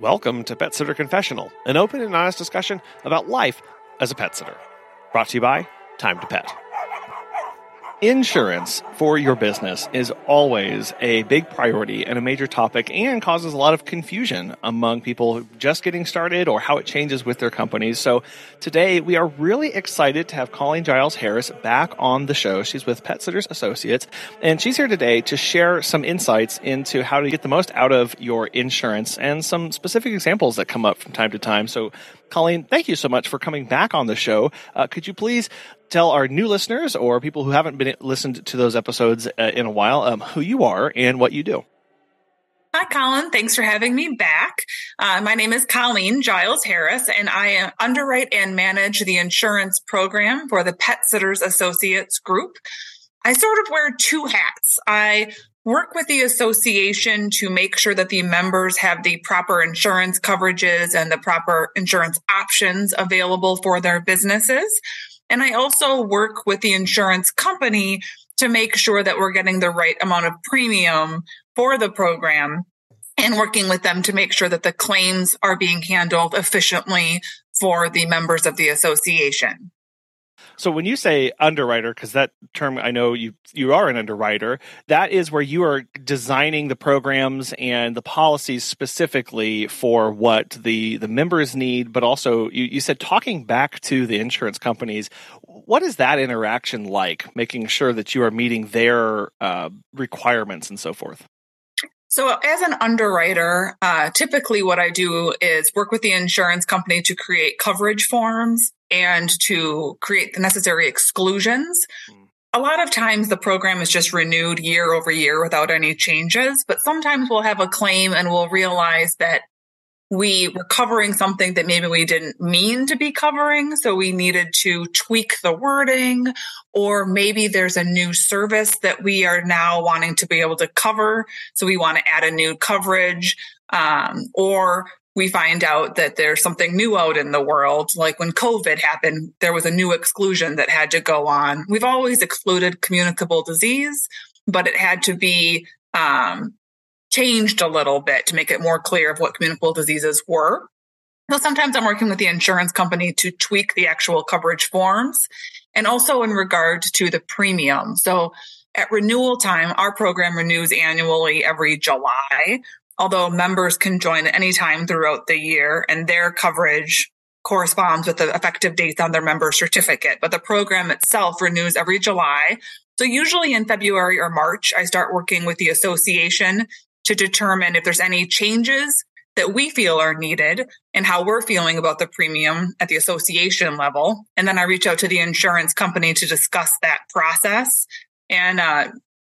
Welcome to Pet Sitter Confessional, an open and honest discussion about life as a pet sitter. Brought to you by Time to Pet. Insurance for your business is always a big priority and a major topic and causes a lot of confusion among people just getting started or how it changes with their companies. So today we are really excited to have Colleen Giles Harris back on the show. She's with Pet Sitters Associates and she's here today to share some insights into how to get the most out of your insurance and some specific examples that come up from time to time. So Colleen, thank you so much for coming back on the show. Uh, could you please tell our new listeners or people who haven't been listened to those episodes uh, in a while um, who you are and what you do? Hi, Colin. Thanks for having me back. Uh, my name is Colleen Giles Harris, and I uh, underwrite and manage the insurance program for the Pet Sitters Associates Group. I sort of wear two hats. I work with the association to make sure that the members have the proper insurance coverages and the proper insurance options available for their businesses. And I also work with the insurance company to make sure that we're getting the right amount of premium for the program and working with them to make sure that the claims are being handled efficiently for the members of the association. So when you say underwriter, because that term I know you you are an underwriter, that is where you are designing the programs and the policies specifically for what the the members need, but also you, you said talking back to the insurance companies. What is that interaction like? Making sure that you are meeting their uh, requirements and so forth. So, as an underwriter, uh, typically what I do is work with the insurance company to create coverage forms and to create the necessary exclusions. Mm. A lot of times the program is just renewed year over year without any changes, but sometimes we'll have a claim and we'll realize that we were covering something that maybe we didn't mean to be covering. So we needed to tweak the wording, or maybe there's a new service that we are now wanting to be able to cover. So we want to add a new coverage. Um, or we find out that there's something new out in the world. Like when COVID happened, there was a new exclusion that had to go on. We've always excluded communicable disease, but it had to be um, changed a little bit to make it more clear of what communicable diseases were. So sometimes I'm working with the insurance company to tweak the actual coverage forms and also in regard to the premium. So at renewal time, our program renews annually every July, although members can join at any time throughout the year and their coverage corresponds with the effective dates on their member certificate. But the program itself renews every July. So usually in February or March, I start working with the association to determine if there's any changes that we feel are needed and how we're feeling about the premium at the association level. And then I reach out to the insurance company to discuss that process and uh,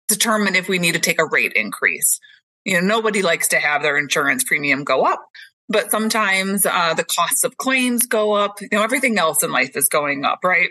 determine if we need to take a rate increase. You know, nobody likes to have their insurance premium go up, but sometimes uh, the costs of claims go up. You know, everything else in life is going up, right?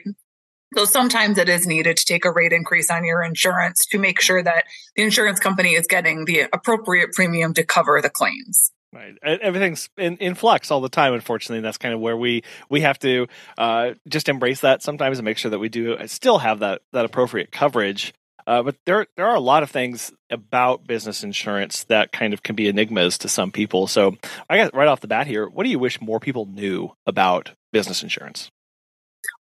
So sometimes it is needed to take a rate increase on your insurance to make sure that the insurance company is getting the appropriate premium to cover the claims. Right. Everything's in, in flux all the time, unfortunately. And that's kind of where we, we have to uh, just embrace that sometimes and make sure that we do still have that, that appropriate coverage. Uh, but there, there are a lot of things about business insurance that kind of can be enigmas to some people. So I guess right off the bat here, what do you wish more people knew about business insurance?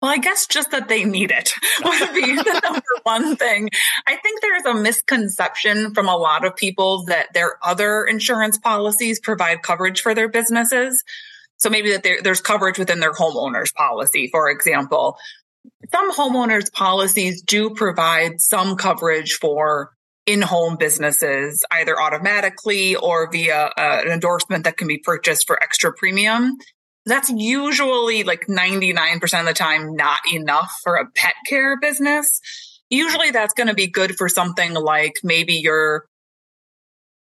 Well, I guess just that they need it would be the number one thing. I think there's a misconception from a lot of people that their other insurance policies provide coverage for their businesses. So maybe that there's coverage within their homeowner's policy, for example. Some homeowners policies do provide some coverage for in-home businesses, either automatically or via uh, an endorsement that can be purchased for extra premium that's usually like 99% of the time not enough for a pet care business. Usually that's going to be good for something like maybe you're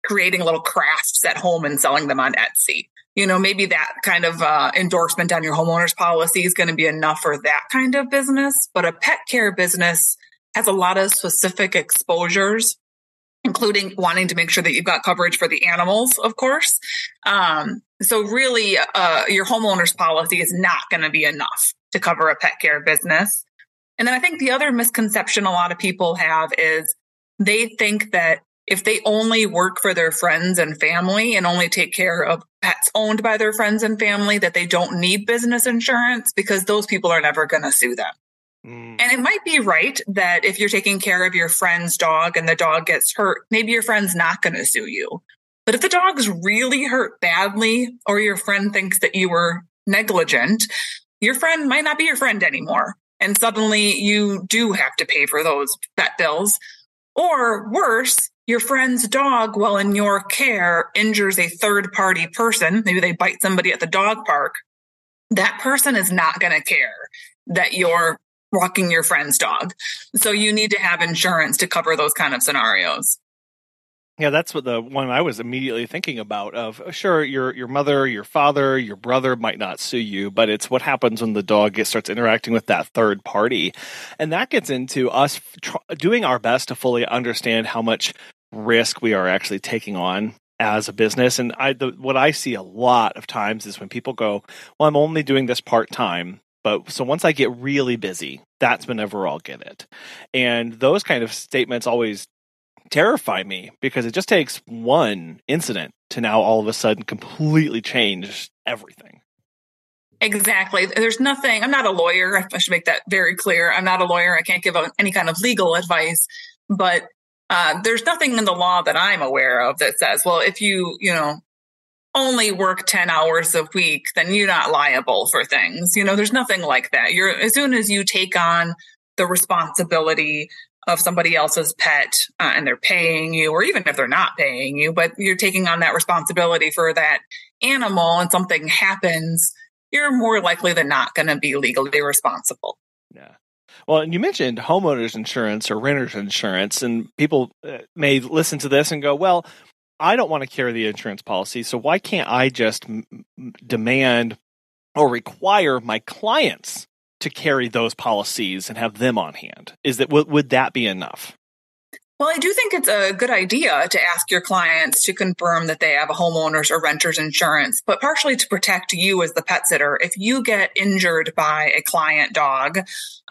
creating little crafts at home and selling them on Etsy. You know, maybe that kind of uh, endorsement on your homeowner's policy is going to be enough for that kind of business. But a pet care business has a lot of specific exposures including wanting to make sure that you've got coverage for the animals, of course. Um, so really, uh, your homeowner's policy is not going to be enough to cover a pet care business. And then I think the other misconception a lot of people have is they think that if they only work for their friends and family and only take care of pets owned by their friends and family, that they don't need business insurance because those people are never going to sue them. Mm. And it might be right that if you're taking care of your friend's dog and the dog gets hurt, maybe your friend's not going to sue you. But if the dog's really hurt badly or your friend thinks that you were negligent, your friend might not be your friend anymore. And suddenly you do have to pay for those vet bills. Or worse, your friend's dog, while in your care, injures a third party person. Maybe they bite somebody at the dog park. That person is not going to care that you're walking your friend's dog. So you need to have insurance to cover those kind of scenarios. Yeah, that's what the one I was immediately thinking about. Of uh, sure, your your mother, your father, your brother might not sue you, but it's what happens when the dog gets, starts interacting with that third party, and that gets into us tr- doing our best to fully understand how much risk we are actually taking on as a business. And I, the, what I see a lot of times is when people go, "Well, I'm only doing this part time." But so once I get really busy, that's whenever I'll get it. And those kind of statements always terrify me because it just takes one incident to now all of a sudden completely change everything. Exactly. There's nothing, I'm not a lawyer. I should make that very clear. I'm not a lawyer. I can't give any kind of legal advice, but uh, there's nothing in the law that I'm aware of that says, well, if you, you know, only work 10 hours a week, then you're not liable for things. You know, there's nothing like that. You're, as soon as you take on the responsibility of somebody else's pet uh, and they're paying you, or even if they're not paying you, but you're taking on that responsibility for that animal and something happens, you're more likely than not going to be legally responsible. Yeah. Well, and you mentioned homeowners insurance or renters insurance, and people uh, may listen to this and go, well, I don't want to carry the insurance policy, so why can't I just m- demand or require my clients to carry those policies and have them on hand? Is that would, would that be enough? Well, I do think it's a good idea to ask your clients to confirm that they have a homeowner's or renter's insurance, but partially to protect you as the pet sitter. If you get injured by a client dog,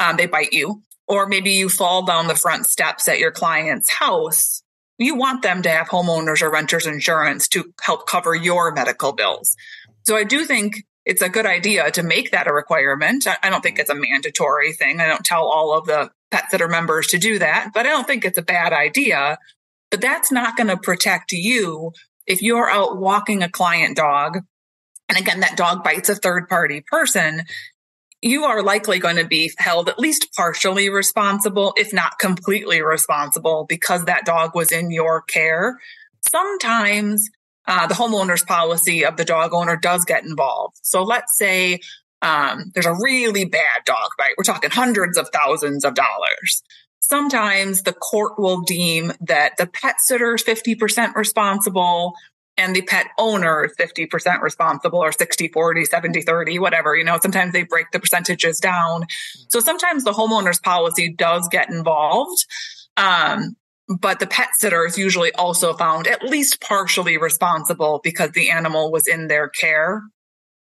um, they bite you, or maybe you fall down the front steps at your client's house, you want them to have homeowners or renter's insurance to help cover your medical bills. So I do think it's a good idea to make that a requirement. I don't think it's a mandatory thing. I don't tell all of the pet sitter members to do that, but I don't think it's a bad idea. But that's not going to protect you if you're out walking a client dog. And again, that dog bites a third party person. You are likely going to be held at least partially responsible, if not completely responsible, because that dog was in your care. Sometimes uh, the homeowner's policy of the dog owner does get involved. So let's say um, there's a really bad dog bite. We're talking hundreds of thousands of dollars. Sometimes the court will deem that the pet sitter is 50% responsible and the pet owner is 50% responsible or 60, 40, 70, 30, whatever. You know, sometimes they break the percentages down. So sometimes the homeowner's policy does get involved. Um, but the pet sitter is usually also found at least partially responsible because the animal was in their care.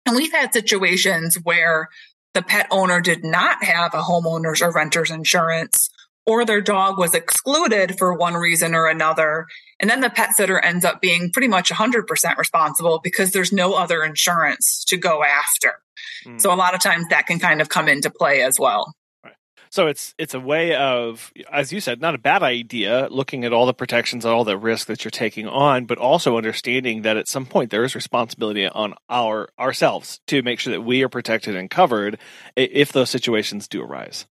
And we've had situations where the pet owner did not have a homeowner's or renter's insurance or their dog was excluded for one reason or another. And then the pet sitter ends up being pretty much 100% responsible because there's no other insurance to go after. Mm. So a lot of times that can kind of come into play as well. So it's it's a way of, as you said, not a bad idea, looking at all the protections, all the risk that you're taking on, but also understanding that at some point there is responsibility on our ourselves to make sure that we are protected and covered if those situations do arise.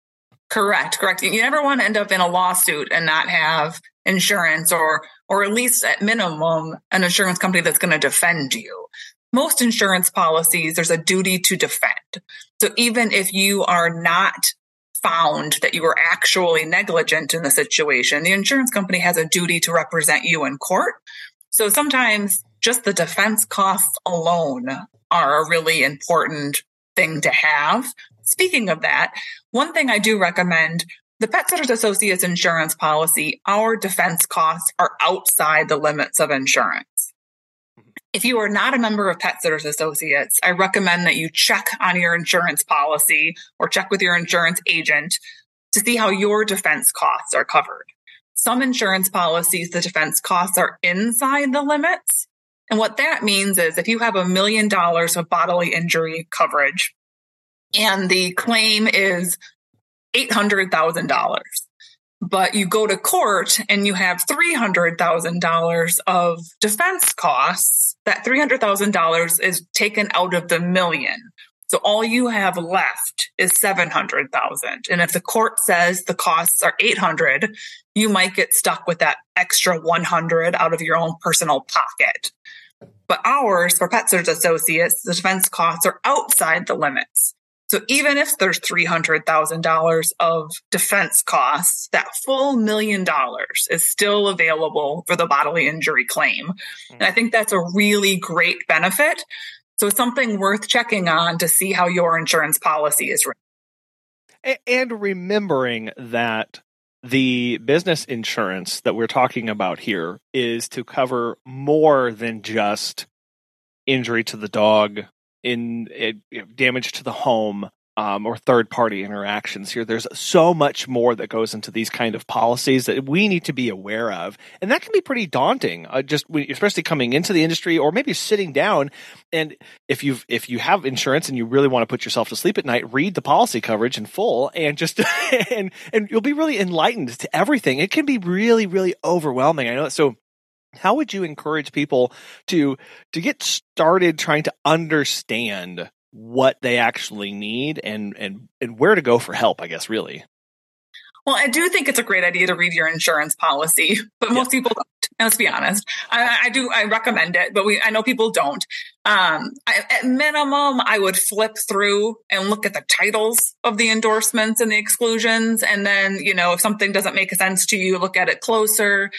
Correct, correct. You never want to end up in a lawsuit and not have insurance or or at least at minimum an insurance company that's going to defend you most insurance policies, there's a duty to defend. So even if you are not found that you were actually negligent in the situation, the insurance company has a duty to represent you in court. So sometimes just the defense costs alone are a really important thing to have. Speaking of that, one thing I do recommend the Pet Sitters Associates insurance policy, our defense costs are outside the limits of insurance. If you are not a member of Pet Sitters Associates, I recommend that you check on your insurance policy or check with your insurance agent to see how your defense costs are covered. some insurance policies, the defense costs are inside the limits. And what that means is if you have a million dollars of bodily injury coverage and the claim is $800,000, but you go to court and you have $300,000 of defense costs, that $300,000 is taken out of the million. So all you have left is 700,000. And if the court says the costs are 800, you might get stuck with that extra 100 out of your own personal pocket. But ours, for Pet Sitters Associates, the defense costs are outside the limits. So even if there's $300,000 of defense costs, that full million dollars is still available for the bodily injury claim. And I think that's a really great benefit. So something worth checking on to see how your insurance policy is. And remembering that the business insurance that we're talking about here is to cover more than just injury to the dog, in, in damage to the home, um, or third party interactions here. There's so much more that goes into these kind of policies that we need to be aware of. And that can be pretty daunting, uh, just especially coming into the industry or maybe sitting down. And if you've, if you have insurance and you really want to put yourself to sleep at night, read the policy coverage in full and just, and, and you'll be really enlightened to everything. It can be really, really overwhelming. I know. So how would you encourage people to, to get started trying to understand what they actually need and and and where to go for help i guess really? Well i do think it's a great idea to read your insurance policy but yeah. most people don't let's be honest. I, I, do i recommend it but we i know people don't. Um I, at minimum i would flip through and look at the titles of the endorsements and the exclusions and then you know if something doesn't make sense to you look at it closer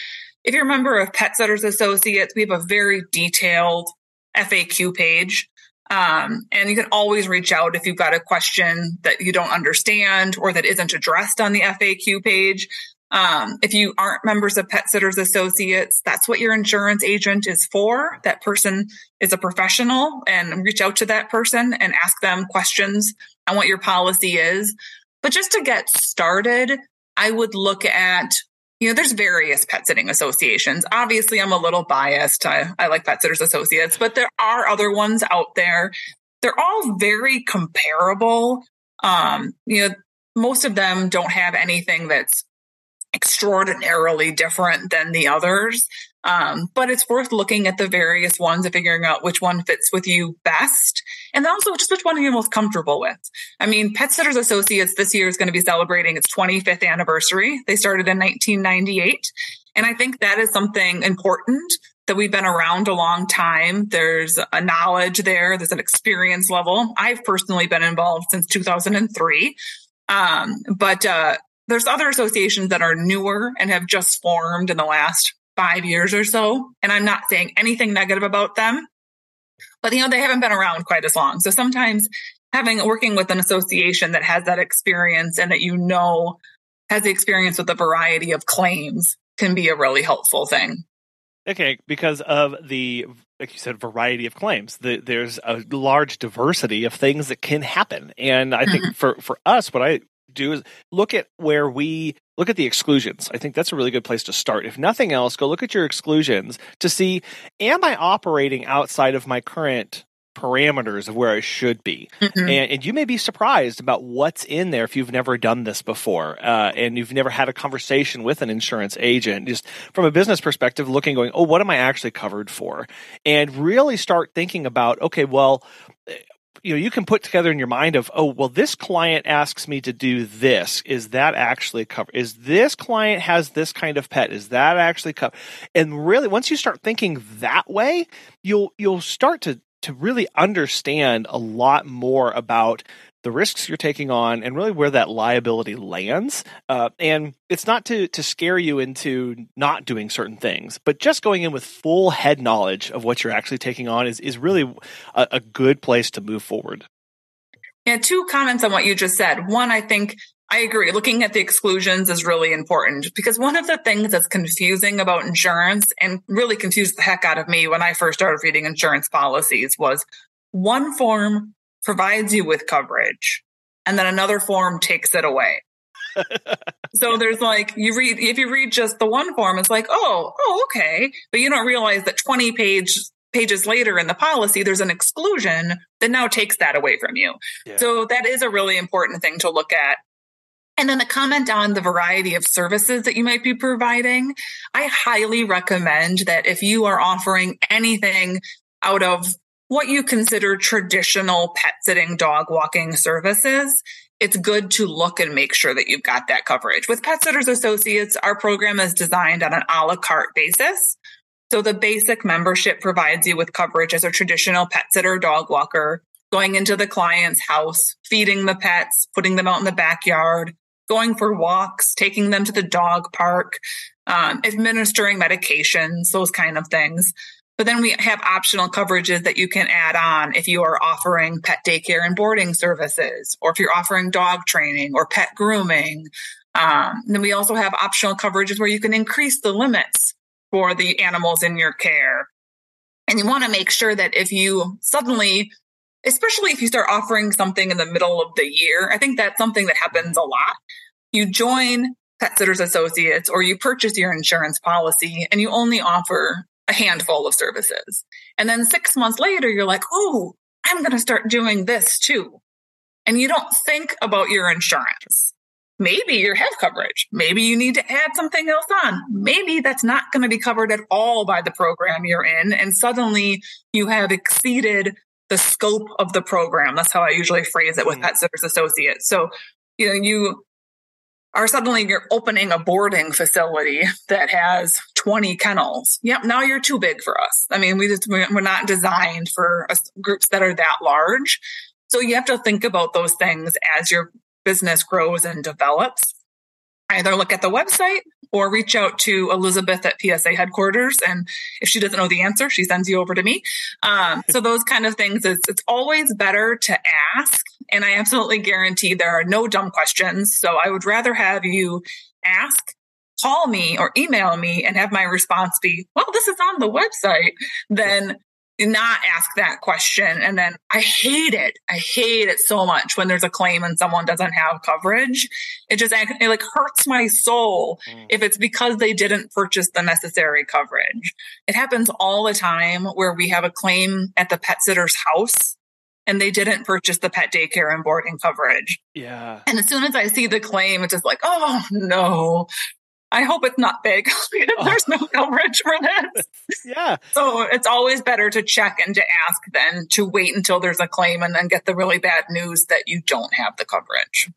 if you're a member of pet sitters associates we have a very detailed faq page um, and you can always reach out if you've got a question that you don't understand or that isn't addressed on the FAQ page. Um, if you aren't members of Pet Sitters Associates, that's what your insurance agent is for. That person is a professional and reach out to that person and ask them questions on what your policy is. But just to get started, I would look at you know, there's various pet sitting associations. Obviously, I'm a little biased. I, I like Pet Sitters Associates, but there are other ones out there. They're all very comparable. Um, you know, most of them don't have anything that's extraordinarily different than the others. Um, but it's worth looking at the various ones and figuring out which one fits with you best. And also just which one you're most comfortable with. I mean, Pet Sitters Associates this year is going to be celebrating its 25th anniversary. They started in 1998. And I think that is something important that we've been around a long time. There's a knowledge there. There's an experience level. I've personally been involved since 2003. Um, but, uh, there's other associations that are newer and have just formed in the last five years or so. And I'm not saying anything negative about them, but you know, they haven't been around quite as long. So sometimes having working with an association that has that experience and that you know has the experience with a variety of claims can be a really helpful thing. Okay, because of the like you said, variety of claims. The, there's a large diversity of things that can happen, and I think mm-hmm. for for us, what I do is look at where we look at the exclusions. I think that's a really good place to start. If nothing else, go look at your exclusions to see am I operating outside of my current parameters of where I should be. Mm-hmm. And, and, you may be surprised about what's in there if you've never done this before uh, and you've never had a conversation with an insurance agent. Just from a business perspective, looking, going, oh, what am I actually covered for? And really start thinking about, okay, well, you know you can put together in your mind of oh well this client asks me to do this. Is that actually covered is this client has this kind of pet? Is that actually covered and really once you start thinking that way you'll you'll start to to really understand a lot more about the risks you're taking on and really where that liability lands. Uh, and it's not to to scare you into not doing certain things, but just going in with full head knowledge of what you're actually taking on is is really a, a good place to move forward. Yeah, two comments on what you just said. One, I think I agree. Looking at the exclusions is really important because one of the things that's confusing about insurance and really confused the heck out of me when I first started reading insurance policies was one form provides you with coverage and then another form takes it away. so there's like you read if you read just the one form, it's like, oh, oh, okay. But you don't realize that 20 page pages later in the policy, there's an exclusion that now takes that away from you. Yeah. So that is a really important thing to look at. And then a comment on the variety of services that you might be providing. I highly recommend that if you are offering anything out of what you consider traditional pet sitting dog walking services, it's good to look and make sure that you've got that coverage. With Pet Sitters Associates, our program is designed on an a la carte basis. So the basic membership provides you with coverage as a traditional pet sitter dog walker, going into the client's house, feeding the pets, putting them out in the backyard, going for walks, taking them to the dog park, um, administering medications, those kind of things. But then we have optional coverages that you can add on if you are offering pet daycare and boarding services, or if you're offering dog training or pet grooming. Um, then we also have optional coverages where you can increase the limits for the animals in your care. And you want to make sure that if you suddenly, especially if you start offering something in the middle of the year, I think that's something that happens a lot. You join Pet Sitters Associates or you purchase your insurance policy and you only offer a handful of services. And then six months later, you're like, oh, I'm going to start doing this too. And you don't think about your insurance maybe you have coverage. Maybe you need to add something else on. Maybe that's not going to be covered at all by the program you're in. And suddenly you have exceeded the scope of the program. That's how I usually phrase it with mm. Pet Sitters Associates. So, you know, you are suddenly you're opening a boarding facility that has 20 kennels. Yep. Now you're too big for us. I mean, we just, we're not designed for groups that are that large. So you have to think about those things as you're business grows and develops, either look at the website or reach out to Elizabeth at PSA headquarters. And if she doesn't know the answer, she sends you over to me. Um, so those kind of things, it's, it's always better to ask. And I absolutely guarantee there are no dumb questions. So I would rather have you ask call me or email me and have my response be, well, this is on the website, then not ask that question. And then I hate it. I hate it so much when there's a claim and someone doesn't have coverage. It just it like hurts my soul mm. if it's because they didn't purchase the necessary coverage. It happens all the time where we have a claim at the pet sitter's house and they didn't purchase the pet daycare and boarding coverage. Yeah. And as soon as I see the claim, it's just like, oh no, I hope it's not big because oh. there's no coverage for this. yeah. So it's always better to check and to ask than to wait until there's a claim and then get the really bad news that you don't have the coverage.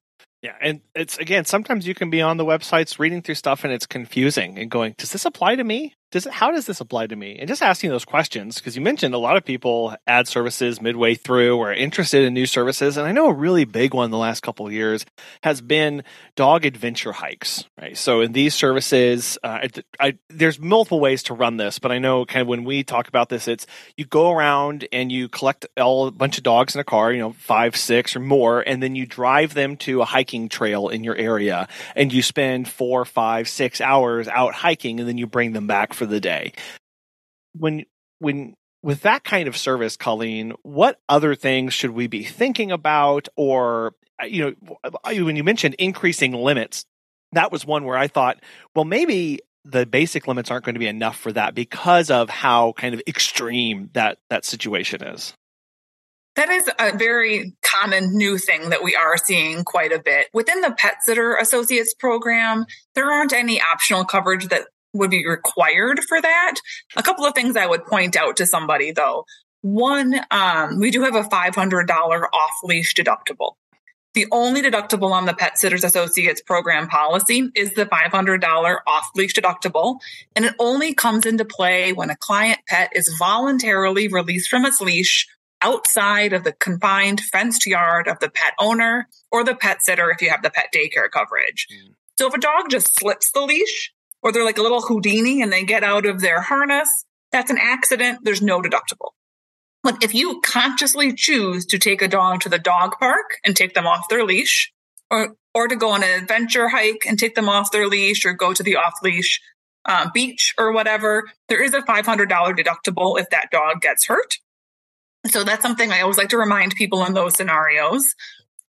Yeah, and it's again sometimes you can be on the websites reading through stuff and it's confusing and going, does this apply to me? Does how does this apply to me? And just asking those questions because you mentioned a lot of people add services midway through or interested in new services, and I know a really big one the last couple of years has been dog adventure hikes. Right, so in these services, uh, I, I, there's multiple ways to run this, but I know kind of when we talk about this, it's you go around and you collect all a bunch of dogs in a car, you know, five, six or more, and then you drive them to a hiking trail in your area, and you spend four, five, six hours out hiking, and then you bring them back for the day. When when with that kind of service, Colleen, what other things should we be thinking about? Or uh, you know, uh, when you mentioned increasing limits, that was one where I thought, well, maybe the basic limits aren't going to be enough for that because of how kind of extreme that that situation is. That is a very common new thing that we are seeing quite a bit. Within the Pet Sitter Associates program, there aren't any optional coverage that would be required for that. A couple of things I would point out to somebody though. One, um, we do have a $500 off leash deductible. The only deductible on the Pet Sitters Associates program policy is the $500 off leash deductible, and it only comes into play when a client pet is voluntarily released from its leash outside of the confined fenced yard of the pet owner or the pet sitter if you have the pet daycare coverage. Mm. So if a dog just slips the leash, or they're like a little Houdini and they get out of their harness, that's an accident. There's no deductible. But if you consciously choose to take a dog to the dog park and take them off their leash, or or to go on an adventure hike and take them off their leash, or go to the off leash uh, beach or whatever, there is a $500 deductible if that dog gets hurt. So that's something I always like to remind people in those scenarios.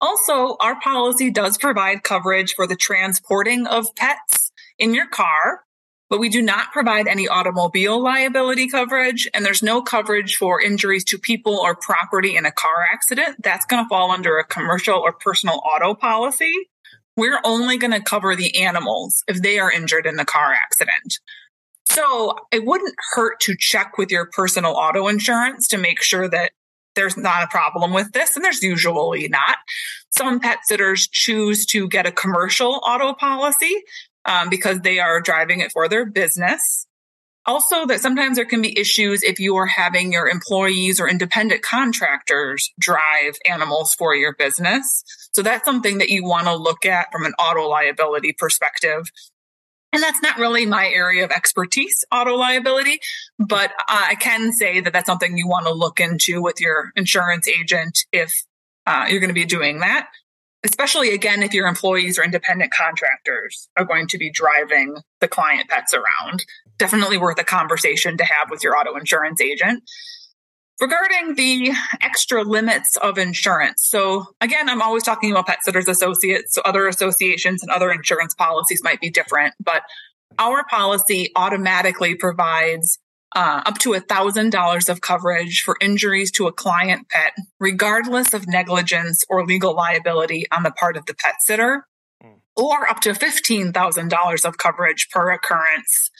Also, our policy does provide coverage for the transporting of pets in your car, but we do not provide any automobile liability coverage. And there's no coverage for injuries to people or property in a car accident. That's going to fall under a commercial or personal auto policy. We're only going to cover the animals if they are injured in the car accident. So it wouldn't hurt to check with your personal auto insurance to make sure that there's not a problem with this, and there's usually not. Some pet sitters choose to get a commercial auto policy um, because they are driving it for their business. Also, that sometimes there can be issues if you are having your employees or independent contractors drive animals for your business. So that's something that you want to look at from an auto liability perspective and that's not really my area of expertise, auto liability, but I can say that that's something you want to look into with your insurance agent if uh, you're going to be doing that. Especially again, if your employees or independent contractors are going to be driving the client pets around, definitely worth a conversation to have with your auto insurance agent. Regarding the extra limits of insurance. So again, I'm always talking about pet sitters associates. So other associations and other insurance policies might be different, but our policy automatically provides uh, up to a thousand dollars of coverage for injuries to a client pet, regardless of negligence or legal liability on the part of the pet sitter, mm. or up to fifteen thousand dollars of coverage per occurrence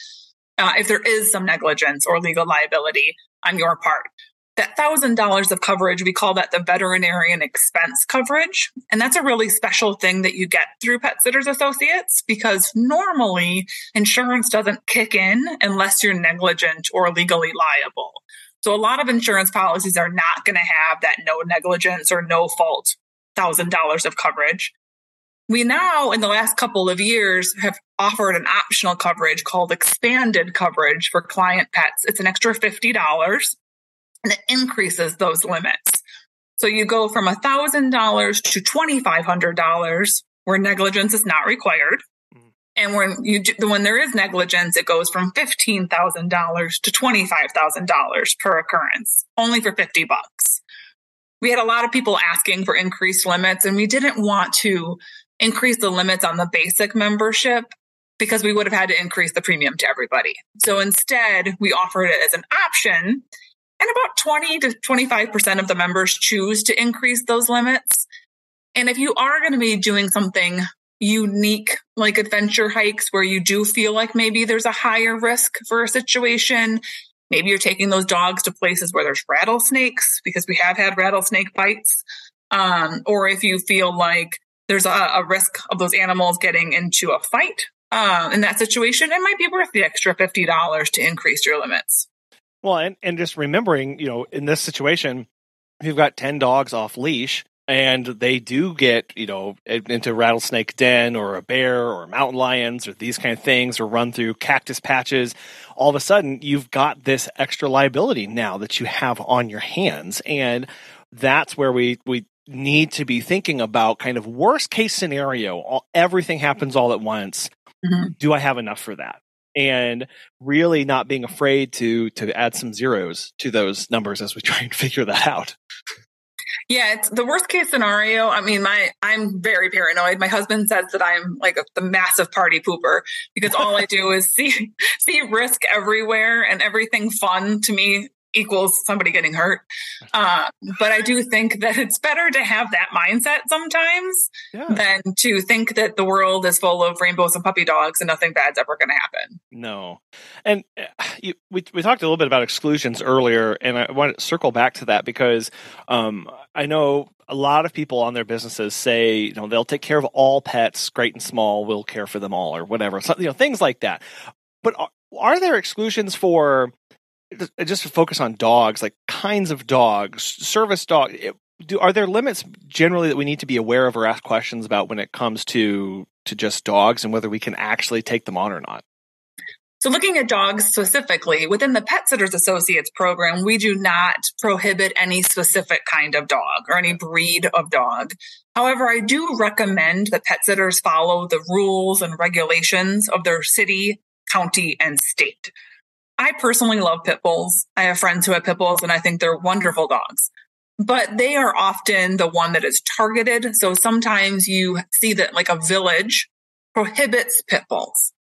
uh, if there is some negligence or legal liability on your part that thousand dollars of coverage, we call that the veterinarian expense coverage. And that's a really special thing that you get through Pet Sitters Associates because normally insurance doesn't kick in unless you're negligent or legally liable. So a lot of insurance policies are not going to have that no negligence or no fault thousand dollars of coverage. We now, in the last couple of years, have offered an optional coverage called expanded coverage for client pets. It's an extra $50 and it increases those limits. So you go from $1,000 to $2,500 where negligence is not required. Mm-hmm. And when you when there is negligence, it goes from fifteen thousand dollars to twenty five thousand dollars per occurrence, only for fifty bucks. We had a lot of people asking for increased limits, and we didn't want to increase the limits on the basic membership because we would have had to increase the premium to everybody. So instead, we offered it as an option and about 20 to 25% of the members choose to increase those limits. And if you are going to be doing something unique like adventure hikes where you do feel like maybe there's a higher risk for a situation, maybe you're taking those dogs to places where there's rattlesnakes because we have had rattlesnake bites. Um, or if you feel like there's a, a, risk of those animals getting into a fight uh, in that situation, it might be worth the extra $50 to increase your limits. Well, and, and just remembering, you know, in this situation, you've got 10 dogs off leash and they do get, you know, into rattlesnake den or a bear or mountain lions or these kind of things or run through cactus patches, all of a sudden you've got this extra liability now that you have on your hands. And that's where we, we need to be thinking about kind of worst case scenario. All, everything happens all at once. Mm-hmm. Do I have enough for that? And really not being afraid to to add some zeros to those numbers as we try and figure that out. Yeah, it's the worst case scenario. I mean, my I'm very paranoid. My husband says that I'm like a, the massive party pooper because all I do is see see risk everywhere and everything fun to me equals somebody getting hurt. Uh, but I do think that it's better to have that mindset sometimes yeah. than to think that the world is full of rainbows and puppy dogs and nothing bad's ever going to happen. No. And uh, you, we, we talked a little bit about exclusions earlier, and I want to circle back to that because um, I know a lot of people on their businesses say, you know, they'll take care of all pets, great and small, we'll care for them all, or whatever. So, you know, things like that. But are, are there exclusions for Uh, just to focus on dogs, like kinds of dogs, service dog. Eh, do are there limits generally that we need to be aware of or ask questions about when it comes to to just dogs and whether we can actually take them on or not? So, looking at dogs specifically, within the Pet Sitters Associates program, we do not prohibit any specific kind of dog or any breed of dog. However, I do recommend that pet sitters follow the rules and regulations of their city, county, and state. I personally love pit bulls. I have friends who have pit bulls and I think they're wonderful dogs. but they are often the one that is targeted. So sometimes you see that like a village prohibits pit bulls.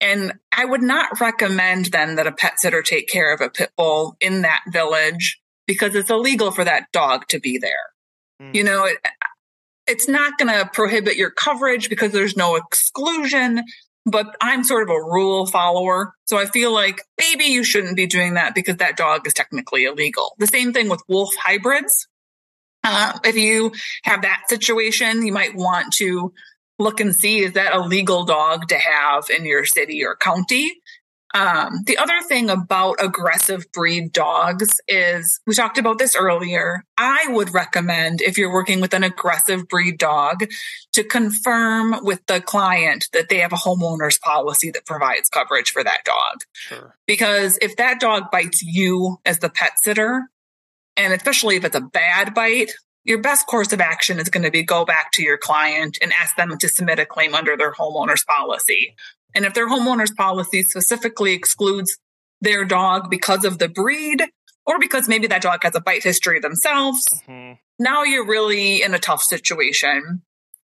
And I would not recommend then that a pet sitter take care of a pit bull in that village because it's illegal for that dog to be there. Mm. You know, it, it's not going to prohibit your coverage because there's no exclusion, but I'm sort of a rule follower. So I feel like maybe you shouldn't be doing that because that dog is technically illegal. The same thing with wolf hybrids. Uh, if you have that situation, you might want to look and see is that a legal dog to have in your city or county? Um, the other thing about aggressive breed dogs is we talked about this earlier. I would recommend if you're working with an aggressive breed dog to confirm with the client that they have a homeowner's policy that provides coverage for that dog. Sure. Because if that dog bites you as the pet sitter, and especially if it's a bad bite, your best course of action is going to be go back to your client and ask them to submit a claim under their homeowner's policy. And if their homeowner's policy specifically excludes their dog because of the breed or because maybe that dog has a bite history themselves, mm-hmm. now you're really in a tough situation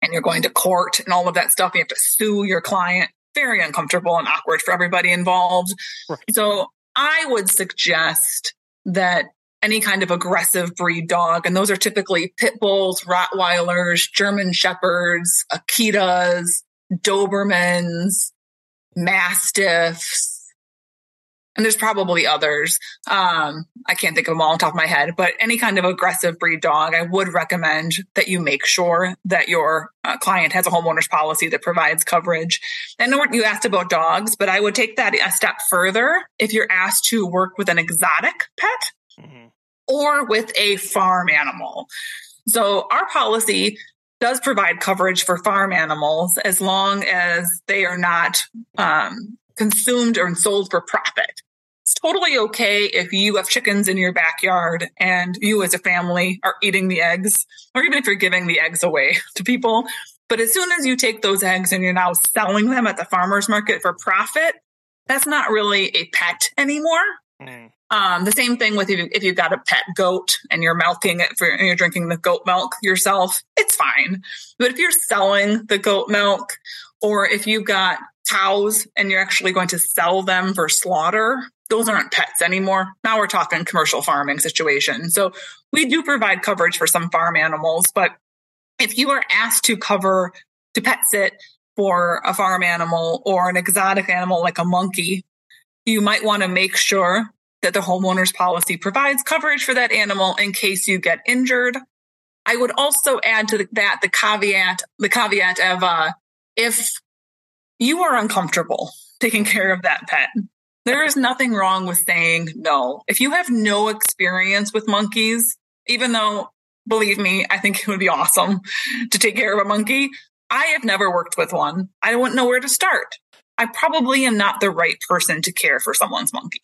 and you're going to court and all of that stuff. You have to sue your client. Very uncomfortable and awkward for everybody involved. Right. So I would suggest that any kind of aggressive breed dog, and those are typically pit bulls, Rottweilers, German Shepherds, Akitas, Dobermans, Mastiffs, and there's probably others. Um, I can't think of them all on top of my head, but any kind of aggressive breed dog, I would recommend that you make sure that your uh, client has a homeowner's policy that provides coverage. And you asked about dogs, but I would take that a step further. If you're asked to work with an exotic pet mm-hmm. or with a farm animal. So our policy does provide coverage for farm animals as long as they are not um, consumed or sold for profit. It's totally okay if you have chickens in your backyard and you as a family are eating the eggs, or even if you're giving the eggs away to people. But as soon as you take those eggs and you're now selling them at the farmer's market for profit, that's not really a pet anymore. Mm. Um, the same thing with if, if you've got a pet goat and you're milking it for, and you're drinking the goat milk yourself, it's fine. But if you're selling the goat milk or if you've got cows and you're actually going to sell them for slaughter, those aren't pets anymore. Now we're talking commercial farming situation. So we do provide coverage for some farm animals, but if you are asked to cover to pet sit for a farm animal or an exotic animal like a monkey, you might want to make sure that the homeowner's policy provides coverage for that animal in case you get injured. I would also add to that the caveat, the caveat of uh, if you are uncomfortable taking care of that pet, there is nothing wrong with saying no. If you have no experience with monkeys, even though, believe me, I think it would be awesome to take care of a monkey, I have never worked with one. I wouldn't know where to start. I probably am not the right person to care for someone's monkey.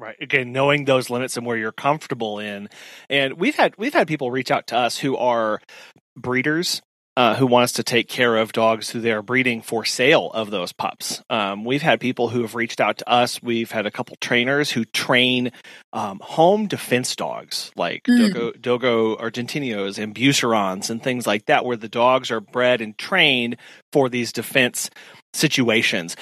Right. Again, knowing those limits and where you're comfortable in. And we've had we've had people reach out to us who are breeders uh, who want us to take care of dogs who they are breeding for sale of those pups. Um, we've had people who have reached out to us. We've had a couple trainers who train um, home defense dogs like mm. Dogo, Dogo Argentinos and Beaucerons and things like that, where the dogs are bred and trained for these defense situations.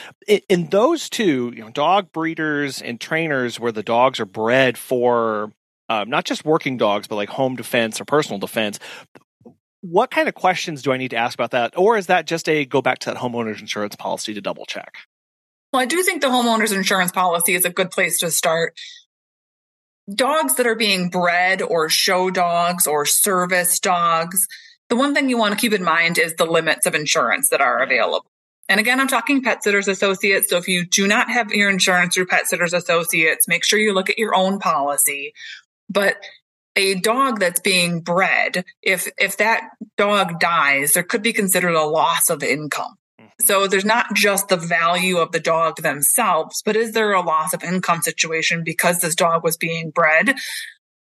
In those two, you know, dog breeders and trainers where the dogs are bred for um, not just working dogs, but like home defense or personal defense. What kind of questions do I need to ask about that? Or is that just a go back to that homeowner's insurance policy to double check? Well, I do think the homeowner's insurance policy is a good place to start. Dogs that are being bred or show dogs or service dogs, the one thing you want to keep in mind is the limits of insurance that are available. And again, I'm talking Pet Sitters Associates. So if you do not have your insurance through Pet Sitters Associates, make sure you look at your own policy. But a dog that's being bred, if if that dog dies, there could be considered a loss of income. Mm-hmm. So there's not just the value of the dog themselves, but is there a loss of income situation because this dog was being bred?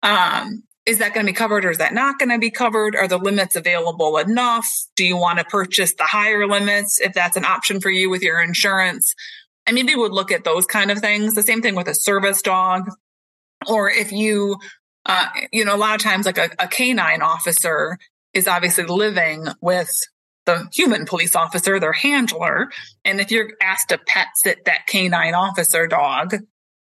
Um, is that going to be covered or is that not going to be covered? Are the limits available enough? Do you want to purchase the higher limits if that's an option for you with your insurance? I maybe would look at those kind of things. The same thing with a service dog. Or if you uh, you know, a lot of times like a, a canine officer is obviously living with the human police officer, their handler. And if you're asked to pet sit that canine officer dog,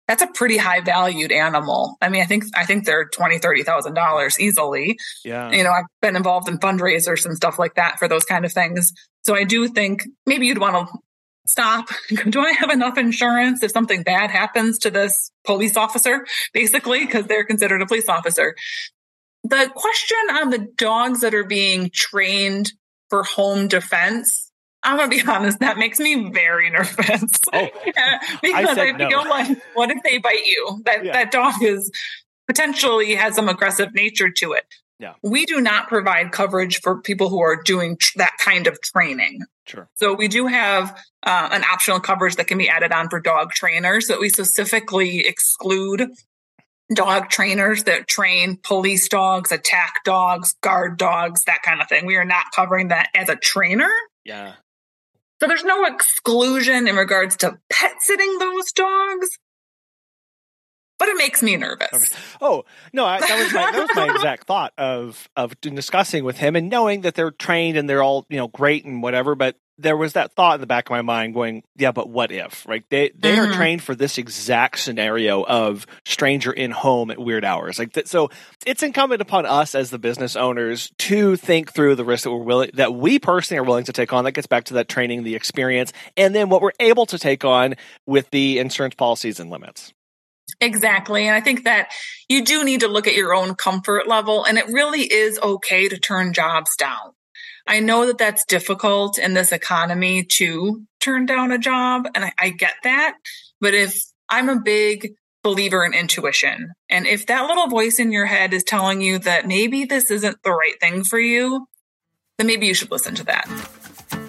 that's a pretty high valued animal. I mean, I think I think they're twenty, thirty thousand dollars easily. Yeah. You know, I've been involved in fundraisers and stuff like that for those kind of things. So I do think maybe you'd want to stop. Do I have enough insurance if something bad happens to this police officer? Basically, because they're considered a police officer. The question on the dogs that are being trained for home defense I'm gonna be honest, that makes me very nervous. Oh, because I, I feel no. like, what if they bite you? That yeah. that dog is potentially has some aggressive nature to it. Yeah. We do not provide coverage for people who are doing tr- that kind of training. Sure. So we do have uh, an optional coverage that can be added on for dog trainers that we specifically exclude dog trainers that train police dogs, attack dogs, guard dogs, that kind of thing. We are not covering that as a trainer. Yeah. So there's no exclusion in regards to pet sitting those dogs, but it makes me nervous. Okay. Oh no, I, that was my that was my exact thought of of discussing with him and knowing that they're trained and they're all you know great and whatever, but there was that thought in the back of my mind going, yeah, but what if, right? They they mm-hmm. are trained for this exact scenario of stranger in home at weird hours. Like th- so it's incumbent upon us as the business owners to think through the risks that we're willing that we personally are willing to take on. That gets back to that training, the experience, and then what we're able to take on with the insurance policies and limits. Exactly. And I think that you do need to look at your own comfort level and it really is okay to turn jobs down. I know that that's difficult in this economy to turn down a job, and I, I get that. But if I'm a big believer in intuition, and if that little voice in your head is telling you that maybe this isn't the right thing for you, then maybe you should listen to that.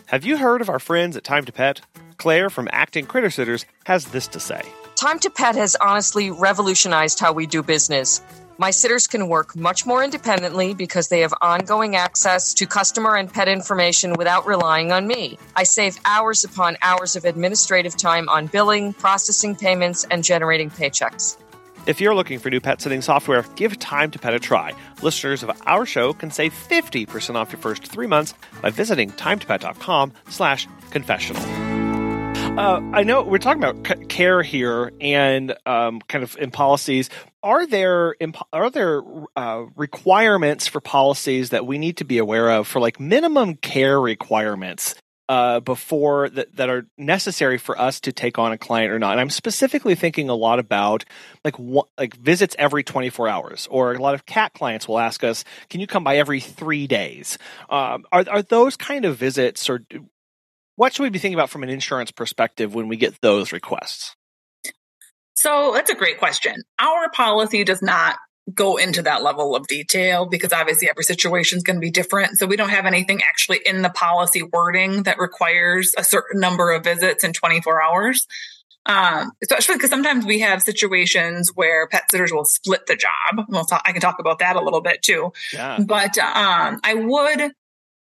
Have you heard of our friends at Time to Pet? Claire from Acting Critter Sitters has this to say. Time to Pet has honestly revolutionized how we do business. My sitters can work much more independently because they have ongoing access to customer and pet information without relying on me. I save hours upon hours of administrative time on billing, processing payments, and generating paychecks. If you're looking for new pet sitting software, give Time to Pet a try. Listeners of our show can save 50% off your first three months by visiting timetopet.com slash confessional. Uh, I know we're talking about care here and um, kind of in policies. Are there are there uh, requirements for policies that we need to be aware of for like minimum care requirements uh, before that, that are necessary for us to take on a client or not. And I'm specifically thinking a lot about like like visits every 24 hours, or a lot of cat clients will ask us, "Can you come by every three days?" Um, are are those kind of visits, or what should we be thinking about from an insurance perspective when we get those requests? So that's a great question. Our policy does not go into that level of detail because obviously every situation is going to be different. So we don't have anything actually in the policy wording that requires a certain number of visits in 24 hours. Um, especially because sometimes we have situations where pet sitters will split the job. We'll talk, I can talk about that a little bit too. Yeah. But um, I would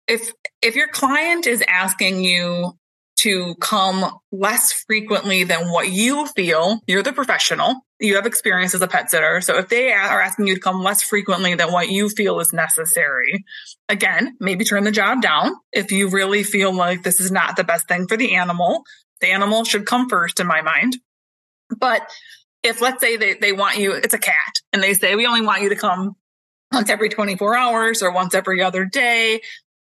if if your client is asking you to come less frequently than what you feel, you're the professional, you have experience as a pet sitter. So if they are asking you to come less frequently than what you feel is necessary, again, maybe turn the job down. If you really feel like this is not the best thing for the animal, the animal should come first in my mind. But if let's say they, they want you, it's a cat and they say, we only want you to come once every 24 hours or once every other day.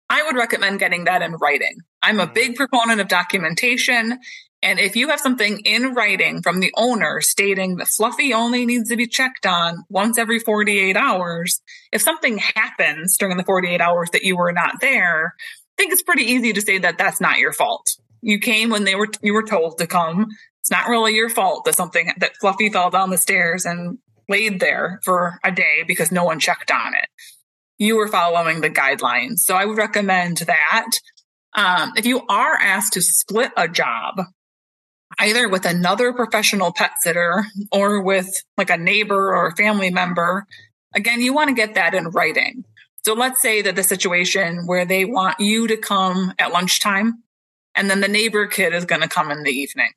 I would recommend getting that in writing. I'm a mm-hmm. big proponent of documentation. And if you have something in writing from the owner stating that Fluffy only needs to be checked on once every 48 hours, if something happens during the 48 hours that you were not there, I think it's pretty easy to say that that's not your fault. You came when they were, you were told to come. It's not really your fault that something that Fluffy fell down the stairs and laid there for a day because no one checked on it you were following the guidelines. So I would recommend that. Um, if you are asked to split a job, either with another professional pet sitter or with like a neighbor or a family member, again, you want to get that in writing. So let's say that the situation where they want you to come at lunchtime and then the neighbor kid is going to come in the evening.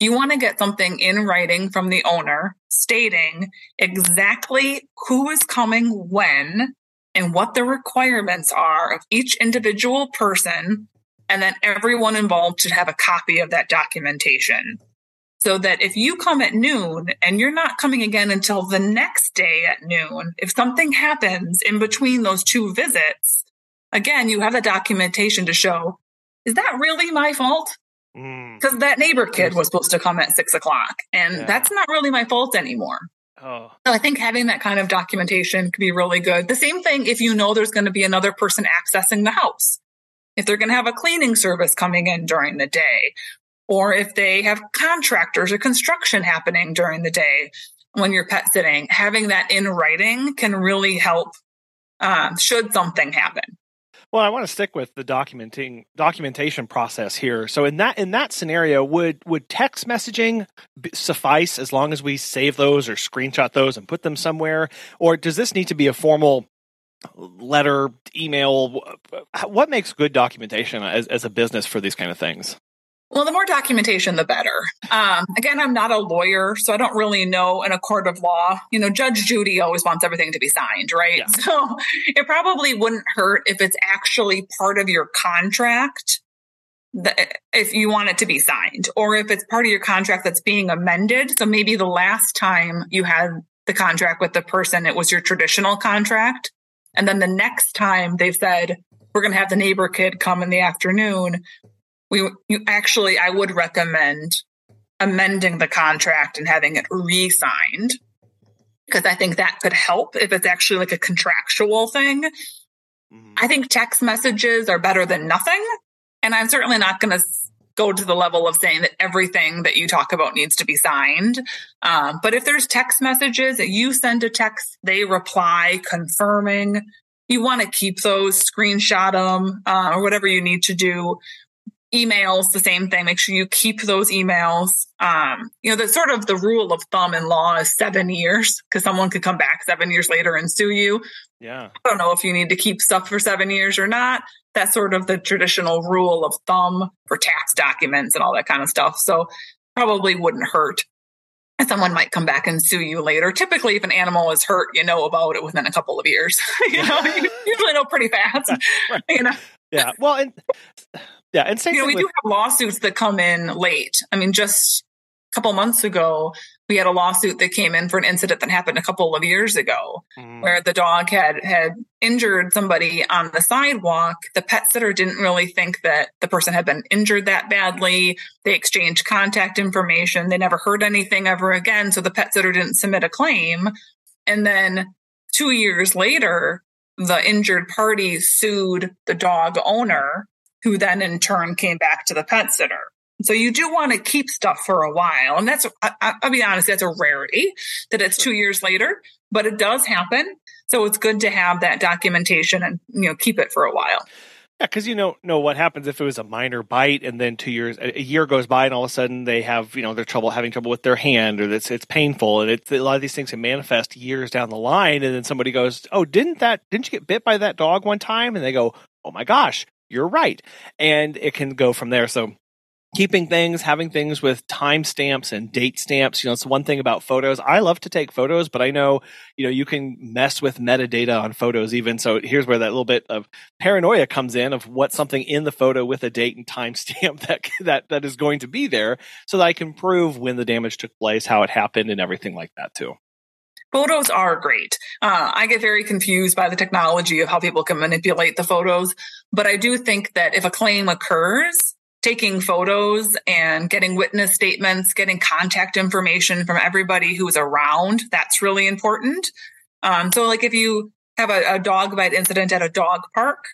You want to get something in writing from the owner stating exactly who is coming when and what the requirements are of each individual person. And then everyone involved should have a copy of that documentation. So that if you come at noon and you're not coming again until the next day at noon, if something happens in between those two visits, again, you have the documentation to show, is that really my fault? Because mm. that neighbor kid was supposed to come at six o'clock, and yeah. that's not really my fault anymore. Oh. I think having that kind of documentation could be really good. The same thing if you know there's going to be another person accessing the house. If they're going to have a cleaning service coming in during the day, or if they have contractors or construction happening during the day when you're pet sitting, having that in writing can really help um, should something happen. Well, I want to stick with the documenting documentation process here. So in that in that scenario, would would text messaging suffice as long as we save those or screenshot those and put them somewhere, or does this need to be a formal letter, email? What makes good documentation as, as a business for these kind of things? Well, the more documentation, the better. Um, again, I'm not a lawyer, so I don't really know in a court of law. You know, Judge Judy always wants everything to be signed, right? Yeah. So it probably wouldn't hurt if it's actually part of your contract. That if you want it to be signed, or if it's part of your contract that's being amended. So maybe the last time you had the contract with the person, it was your traditional contract. And then the next time they said, we're going to have the neighbor kid come in the afternoon we you actually I would recommend amending the contract and having it re-signed because I think that could help if it's actually like a contractual thing. Mm-hmm. I think text messages are better than nothing. And I'm certainly not going to go to the level of saying that everything that you talk about needs to be signed. Um, but if there's text messages that you send a text, they reply confirming, you want to keep those, screenshot them, uh, or whatever you need to do emails the same thing make sure you keep those emails um, you know the sort of the rule of thumb in law is seven years because someone could come back seven years later and sue you yeah i don't know if you need to keep stuff for seven years or not that's sort of the traditional rule of thumb for tax documents and all that kind of stuff so probably wouldn't hurt and someone might come back and sue you later. Typically, if an animal is hurt, you know about it within a couple of years. you know, you usually know pretty fast. right. You know, yeah. Well, and yeah, and same you know, we with- do have lawsuits that come in late. I mean, just a couple months ago, we had a lawsuit that came in for an incident that happened a couple of years ago, mm. where the dog had had injured somebody on the sidewalk. The pet sitter didn't really think that the person had been injured that badly. They exchanged contact information. They never heard anything ever again, so the pet sitter didn't submit a claim. And then two years later, the injured party sued the dog owner who then in turn came back to the pet sitter. So you do want to keep stuff for a while. And that's, I, will be honest, that's a rarity that it's two years later, but it does happen. So it's good to have that documentation and, you know, keep it for a while. Yeah, because you know know what happens if it was a minor bite, and then two years, a year goes by, and all of a sudden they have you know they're trouble having trouble with their hand, or it's it's painful, and it's a lot of these things can manifest years down the line, and then somebody goes, "Oh, didn't that didn't you get bit by that dog one time?" And they go, "Oh my gosh, you're right. And it can go from there. So keeping things, having things with timestamps and date stamps. You know, it's one thing about photos. I love to take photos, but I know, you know, you can mess with metadata on photos even. So here's where that little bit of paranoia comes in of what something in the photo with a date and timestamp that, that, that is going to be there so that I can prove when the damage took place, how it happened and everything like that too. Photos are great. Uh, I get very confused by the technology of how people can manipulate the photos, but I do think that if a claim occurs, taking photos and getting witness statements, getting contact information from everybody who's around, that's really important. Um, so, like if you have a, a dog bite incident at a dog park,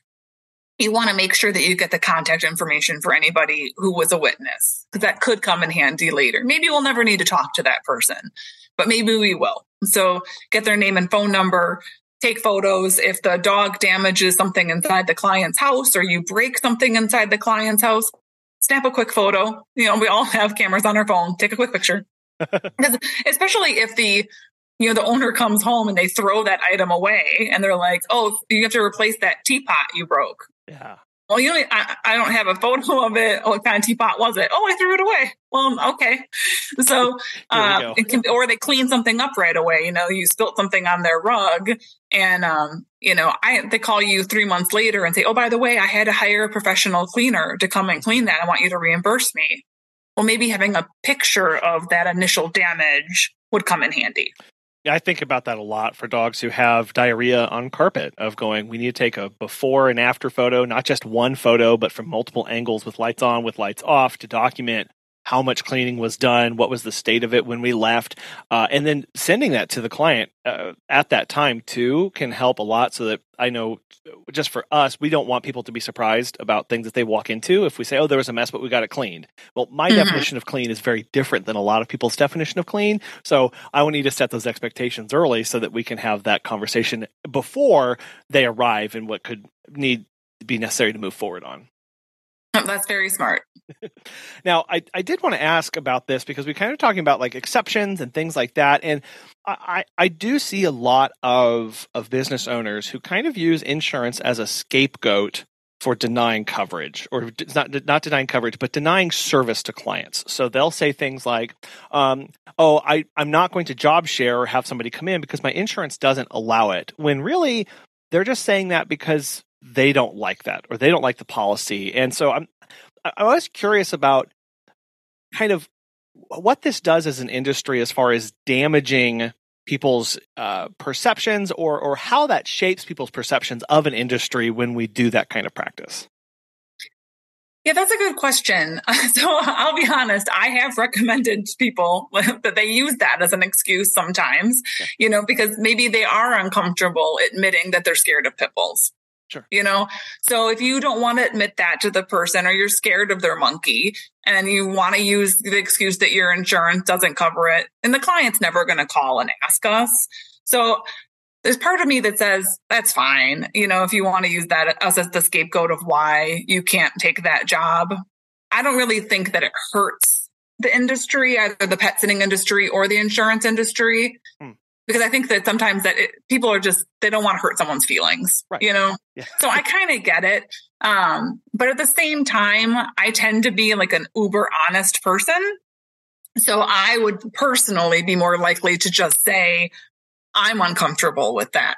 you want to make sure that you get the contact information for anybody who was a witness because that could come in handy later. Maybe we'll never need to talk to that person, but maybe we will. So get their name and phone number, take photos. If the dog damages something inside the client's house or you break something inside the client's house, snap a quick photo. You know, we all have cameras on our phone. Take a quick picture. especially if the you know the owner comes home and they throw that item away and they're like, "Oh, you have to replace that teapot you broke." Yeah. Well, you know, I, I don't have a photo of it. What kind of teapot was it? Oh, I threw it away. Well, okay. So, uh, it can, or they clean something up right away. You know, you spilt something on their rug and, um, you know, I, they call you three months later and say, Oh, by the way, I had to hire a professional cleaner to come and clean that. I want you to reimburse me. Well, maybe having a picture of that initial damage would come in handy. I think about that a lot for dogs who have diarrhea on carpet of going, we need to take a before and after photo, not just one photo, but from multiple angles with lights on, with lights off to document how much cleaning was done, what was the state of it when we left, uh, and then sending that to the client uh, at that time too can help a lot. So that I know, just for us, we don't want people to be surprised about things that they walk into. If we say, "Oh, there was a mess, but we got it cleaned," well, my mm-hmm. definition of clean is very different than a lot of people's definition of clean. So I want need to set those expectations early so that we can have that conversation before they arrive and what could need be necessary to move forward on. That's very smart. now, I, I did want to ask about this because we kind of talking about like exceptions and things like that. And I, I do see a lot of, of business owners who kind of use insurance as a scapegoat for denying coverage or not not denying coverage but denying service to clients so they'll say things like um, oh I, i'm not going to job share or have somebody come in because my insurance doesn't allow it when really they're just saying that because they don't like that or they don't like the policy. And so I'm I was curious about kind of what this does as an industry as far as damaging people's uh, perceptions or or how that shapes people's perceptions of an industry when we do that kind of practice. Yeah, that's a good question. So I'll be honest, I have recommended people that they use that as an excuse sometimes, you know, because maybe they are uncomfortable admitting that they're scared of pit bulls. Sure. You know, so if you don't want to admit that to the person or you're scared of their monkey and you want to use the excuse that your insurance doesn't cover it, and the client's never going to call and ask us. So there's part of me that says that's fine. You know, if you want to use that us as the scapegoat of why you can't take that job, I don't really think that it hurts the industry, either the pet sitting industry or the insurance industry. Hmm because I think that sometimes that it, people are just they don't want to hurt someone's feelings, right. you know. Yeah. so I kind of get it, um, but at the same time, I tend to be like an uber honest person. So I would personally be more likely to just say I'm uncomfortable with that.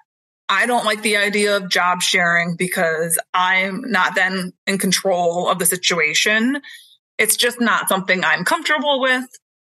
I don't like the idea of job sharing because I'm not then in control of the situation. It's just not something I'm comfortable with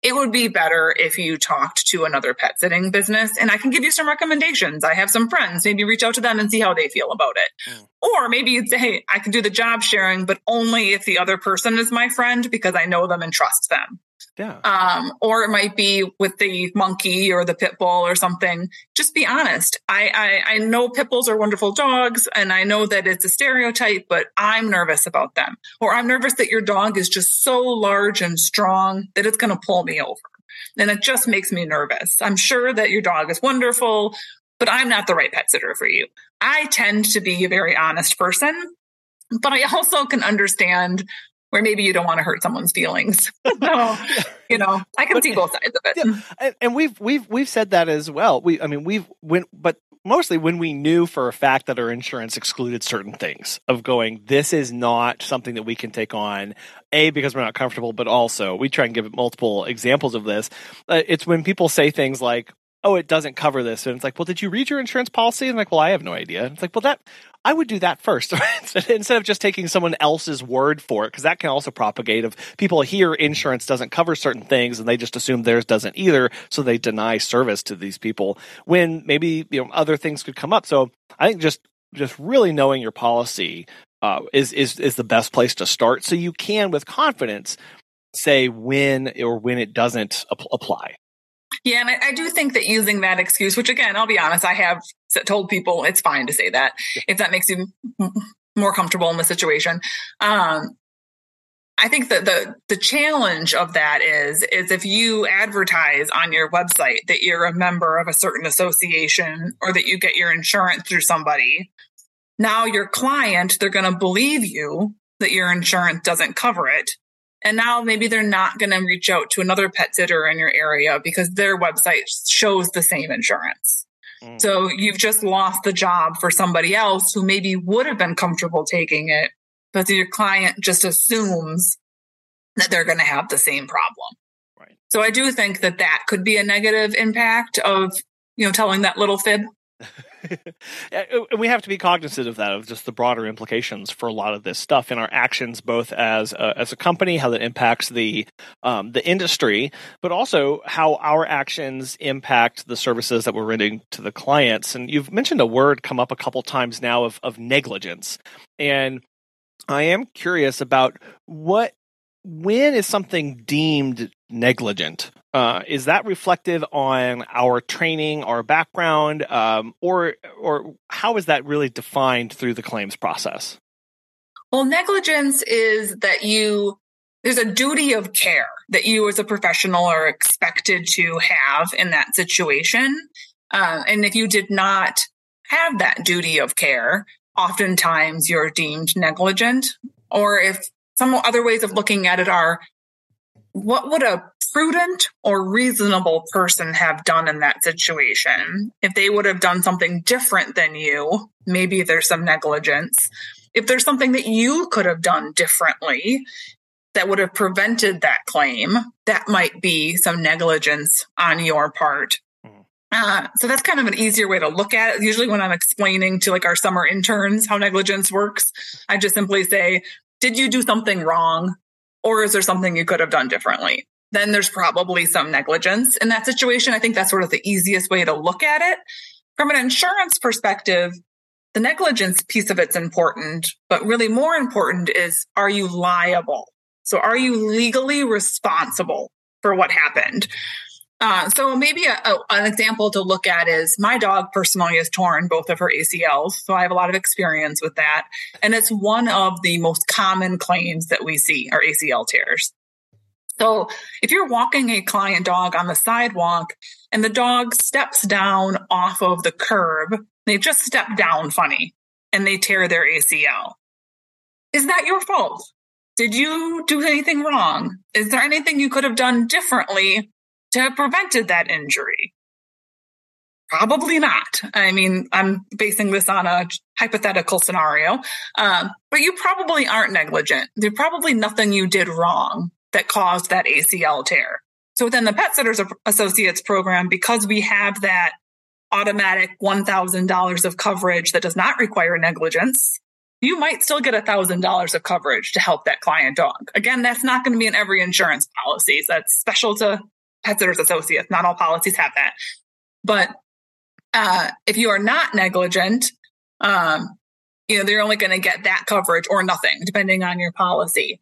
it would be better if you talked to another pet sitting business and I can give you some recommendations. I have some friends, maybe reach out to them and see how they feel about it. Mm. Or maybe you'd say, Hey, I can do the job sharing, but only if the other person is my friend because I know them and trust them. Yeah. Um, or it might be with the monkey or the pit bull or something. Just be honest. I, I, I know pit bulls are wonderful dogs and I know that it's a stereotype, but I'm nervous about them. Or I'm nervous that your dog is just so large and strong that it's going to pull me over. And it just makes me nervous. I'm sure that your dog is wonderful, but I'm not the right pet sitter for you. I tend to be a very honest person, but I also can understand where maybe you don't want to hurt someone's feelings. so, you know, I can but, see both sides of it. Yeah, and, and, we've we've we've said that as well. We, I mean, we've when, but mostly when we knew for a fact that our insurance excluded certain things of going, this is not something that we can take on. A because we're not comfortable, but also we try and give multiple examples of this. Uh, it's when people say things like, oh, it doesn't cover this. And it's like, well, did you read your insurance policy? And like, well, I have no idea. And it's like, well, that I would do that first instead of just taking someone else's word for it, because that can also propagate. If people hear insurance doesn't cover certain things and they just assume theirs doesn't either, so they deny service to these people when maybe you know other things could come up. So I think just just really knowing your policy uh, is is is the best place to start, so you can with confidence say when or when it doesn't ap- apply. Yeah, and I, I, do think that using that excuse, which again, I'll be honest, I have told people it's fine to say that yeah. if that makes you more comfortable in the situation. Um, I think that the the challenge of that is is if you advertise on your website that you're a member of a certain association or that you get your insurance through somebody, now your client they're going to believe you that your insurance doesn't cover it and now maybe they're not going to reach out to another pet sitter in your area because their website shows the same insurance. Mm. So you've just lost the job for somebody else who maybe would have been comfortable taking it, but your client just assumes that they're going to have the same problem. Right. So I do think that that could be a negative impact of, you know, telling that little fib. and we have to be cognizant of that, of just the broader implications for a lot of this stuff in our actions, both as a, as a company, how that impacts the um, the industry, but also how our actions impact the services that we're rendering to the clients. And you've mentioned a word come up a couple times now of of negligence, and I am curious about what when is something deemed negligent? Uh, is that reflective on our training, our background, um, or or how is that really defined through the claims process? Well, negligence is that you there's a duty of care that you as a professional are expected to have in that situation, uh, and if you did not have that duty of care, oftentimes you're deemed negligent. Or if some other ways of looking at it are what would a prudent or reasonable person have done in that situation? If they would have done something different than you, maybe there's some negligence. If there's something that you could have done differently that would have prevented that claim, that might be some negligence on your part. Mm-hmm. Uh, so that's kind of an easier way to look at it. Usually, when I'm explaining to like our summer interns how negligence works, I just simply say, did you do something wrong? Or is there something you could have done differently? Then there's probably some negligence in that situation. I think that's sort of the easiest way to look at it. From an insurance perspective, the negligence piece of it's important, but really more important is are you liable? So are you legally responsible for what happened? Uh, so maybe a, a, an example to look at is my dog personally has torn both of her ACLs. So I have a lot of experience with that. And it's one of the most common claims that we see are ACL tears. So if you're walking a client dog on the sidewalk and the dog steps down off of the curb, they just step down funny and they tear their ACL. Is that your fault? Did you do anything wrong? Is there anything you could have done differently to have prevented that injury? Probably not. I mean, I'm basing this on a hypothetical scenario, um, but you probably aren't negligent. There's probably nothing you did wrong that caused that ACL tear. So within the Pet Sitters Associates program, because we have that automatic $1,000 of coverage that does not require negligence, you might still get $1,000 of coverage to help that client dog. Again, that's not going to be in every insurance policy. So that's special to Pet Associates. Not all policies have that. But uh, if you are not negligent, um, you know, they're only going to get that coverage or nothing, depending on your policy.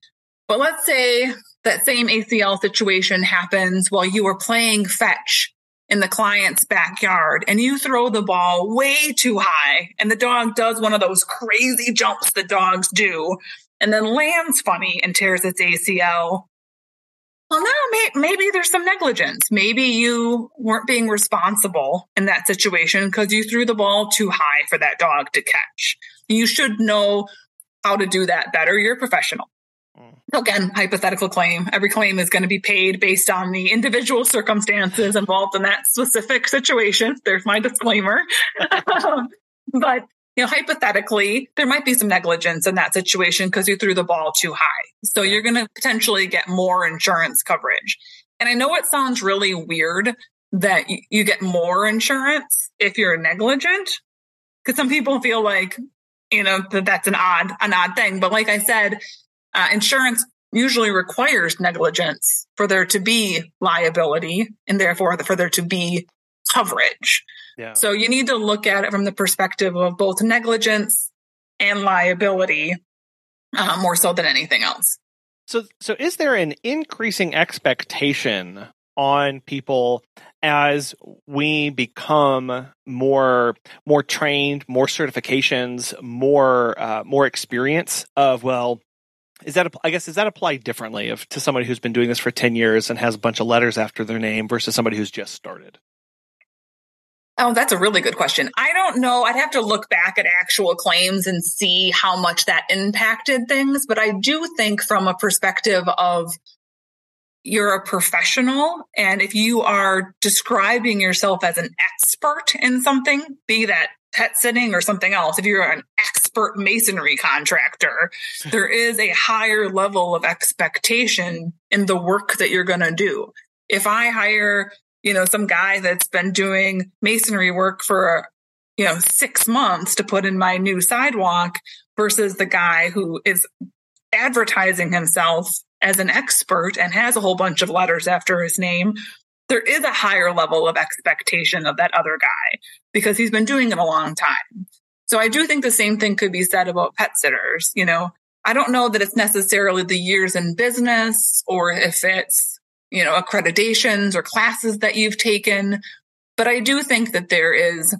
But let's say that same ACL situation happens while you are playing fetch in the client's backyard and you throw the ball way too high and the dog does one of those crazy jumps that dogs do and then lands funny and tears its ACL well, now may, maybe there's some negligence. Maybe you weren't being responsible in that situation because you threw the ball too high for that dog to catch. You should know how to do that better. You're a professional. Mm. Again, hypothetical claim. Every claim is going to be paid based on the individual circumstances involved in that specific situation. There's my disclaimer. but you know, hypothetically, there might be some negligence in that situation because you threw the ball too high. So you're going to potentially get more insurance coverage. And I know it sounds really weird that you get more insurance if you're negligent because some people feel like, you know, that that's an odd, an odd thing. But like I said, uh, insurance usually requires negligence for there to be liability and therefore for there to be coverage. Yeah. So you need to look at it from the perspective of both negligence and liability uh, more so than anything else. So, so is there an increasing expectation on people as we become more more trained, more certifications, more uh, more experience of well, is that I guess is that applied differently of to somebody who's been doing this for ten years and has a bunch of letters after their name versus somebody who's just started? Oh, that's a really good question. I don't know. I'd have to look back at actual claims and see how much that impacted things. But I do think from a perspective of you're a professional. And if you are describing yourself as an expert in something, be that pet sitting or something else, if you're an expert masonry contractor, there is a higher level of expectation in the work that you're going to do. If I hire, you know, some guy that's been doing masonry work for, you know, six months to put in my new sidewalk versus the guy who is advertising himself as an expert and has a whole bunch of letters after his name, there is a higher level of expectation of that other guy because he's been doing it a long time. So I do think the same thing could be said about pet sitters. You know, I don't know that it's necessarily the years in business or if it's, you know, accreditations or classes that you've taken, but I do think that there is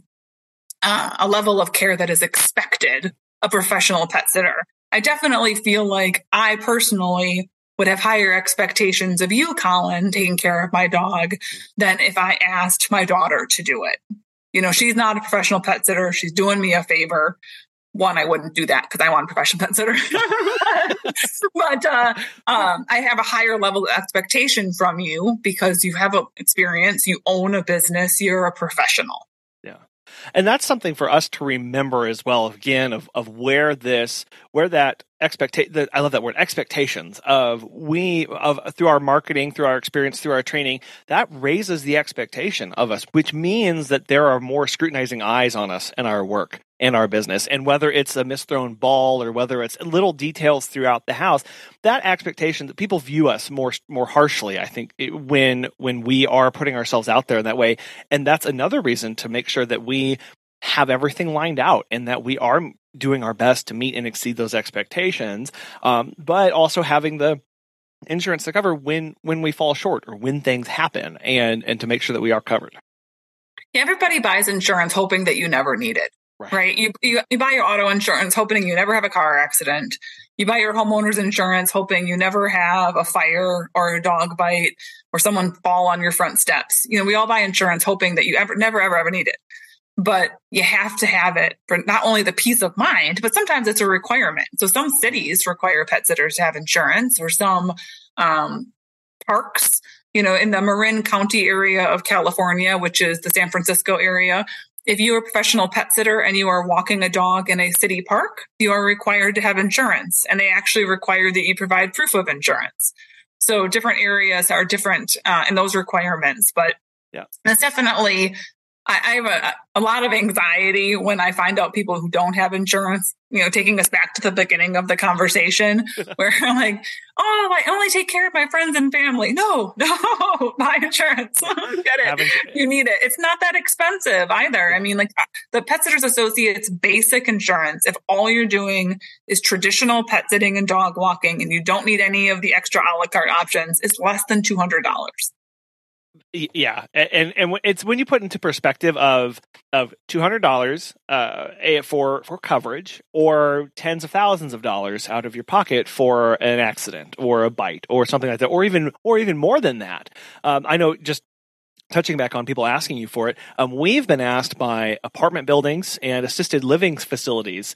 uh, a level of care that is expected a professional pet sitter. I definitely feel like I personally would have higher expectations of you, Colin, taking care of my dog than if I asked my daughter to do it. You know, she's not a professional pet sitter. She's doing me a favor. One, I wouldn't do that because I want a professional pet sitter. but uh, um, I have a higher level of expectation from you because you have a experience, you own a business, you're a professional. Yeah. And that's something for us to remember as well, again, of, of where this, where that expectation, I love that word, expectations of we, of through our marketing, through our experience, through our training, that raises the expectation of us, which means that there are more scrutinizing eyes on us and our work and our business. And whether it's a misthrown ball or whether it's little details throughout the house, that expectation that people view us more more harshly, I think, when when we are putting ourselves out there in that way. And that's another reason to make sure that we have everything lined out and that we are doing our best to meet and exceed those expectations, um, but also having the insurance to cover when when we fall short or when things happen and and to make sure that we are covered. Everybody buys insurance hoping that you never need it. Right. right? You, you you buy your auto insurance hoping you never have a car accident. You buy your homeowner's insurance hoping you never have a fire or a dog bite or someone fall on your front steps. You know, we all buy insurance hoping that you ever never ever ever need it. But you have to have it for not only the peace of mind, but sometimes it's a requirement. So some cities require pet sitters to have insurance or some um, parks you know, in the Marin County area of California, which is the San Francisco area, if you are a professional pet sitter and you are walking a dog in a city park, you are required to have insurance and they actually require that you provide proof of insurance. So different areas are different uh, in those requirements, but yeah. that's definitely I, I have a, a, lot of anxiety when I find out people who don't have insurance, you know, taking us back to the beginning of the conversation where I'm like, oh, I only take care of my friends and family. No, no, buy insurance. Get it. You need it. It's not that expensive either. I mean, like uh, the Pet Sitters Associates basic insurance, if all you're doing is traditional pet sitting and dog walking and you don't need any of the extra a la carte options, is less than $200 yeah. And and it's when you put into perspective of of two hundred dollars uh for for coverage or tens of thousands of dollars out of your pocket for an accident or a bite or something like that or even or even more than that. Um, i know just touching back on people asking you for it, um, we've been asked by apartment buildings and assisted living facilities